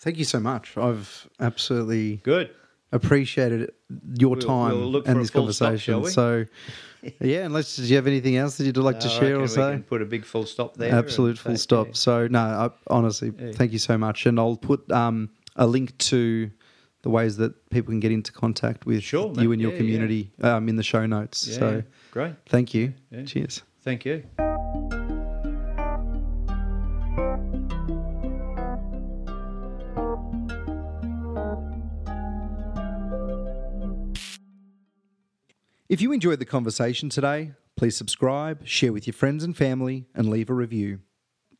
Thank you so much. I've absolutely Good. appreciated your We'll- time we'll and this full stop, conversation. so, yeah, unless do you have anything else that you'd like to share or we say? can put a big full stop there. Absolute full stop. So no, I, honestly, Yeah. thank you so much, and I'll put um, a link to the ways that people can get into contact with Sure, you and your Yeah, yeah. community um, in the show notes. Yeah, so great. thank you. Yeah. Cheers. Thank you. If you enjoyed the conversation today, please subscribe, share with your friends and family, and leave a review.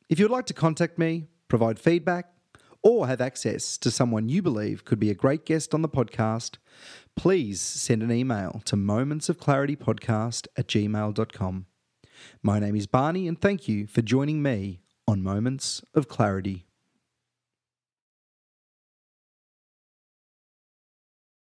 If you'd like to contact me, provide feedback, or have access to someone you believe could be a great guest on the podcast, please send an email to momentsofclaritypodcast at gmail.com. My name is Barney, and thank you for joining me on Moments of Clarity.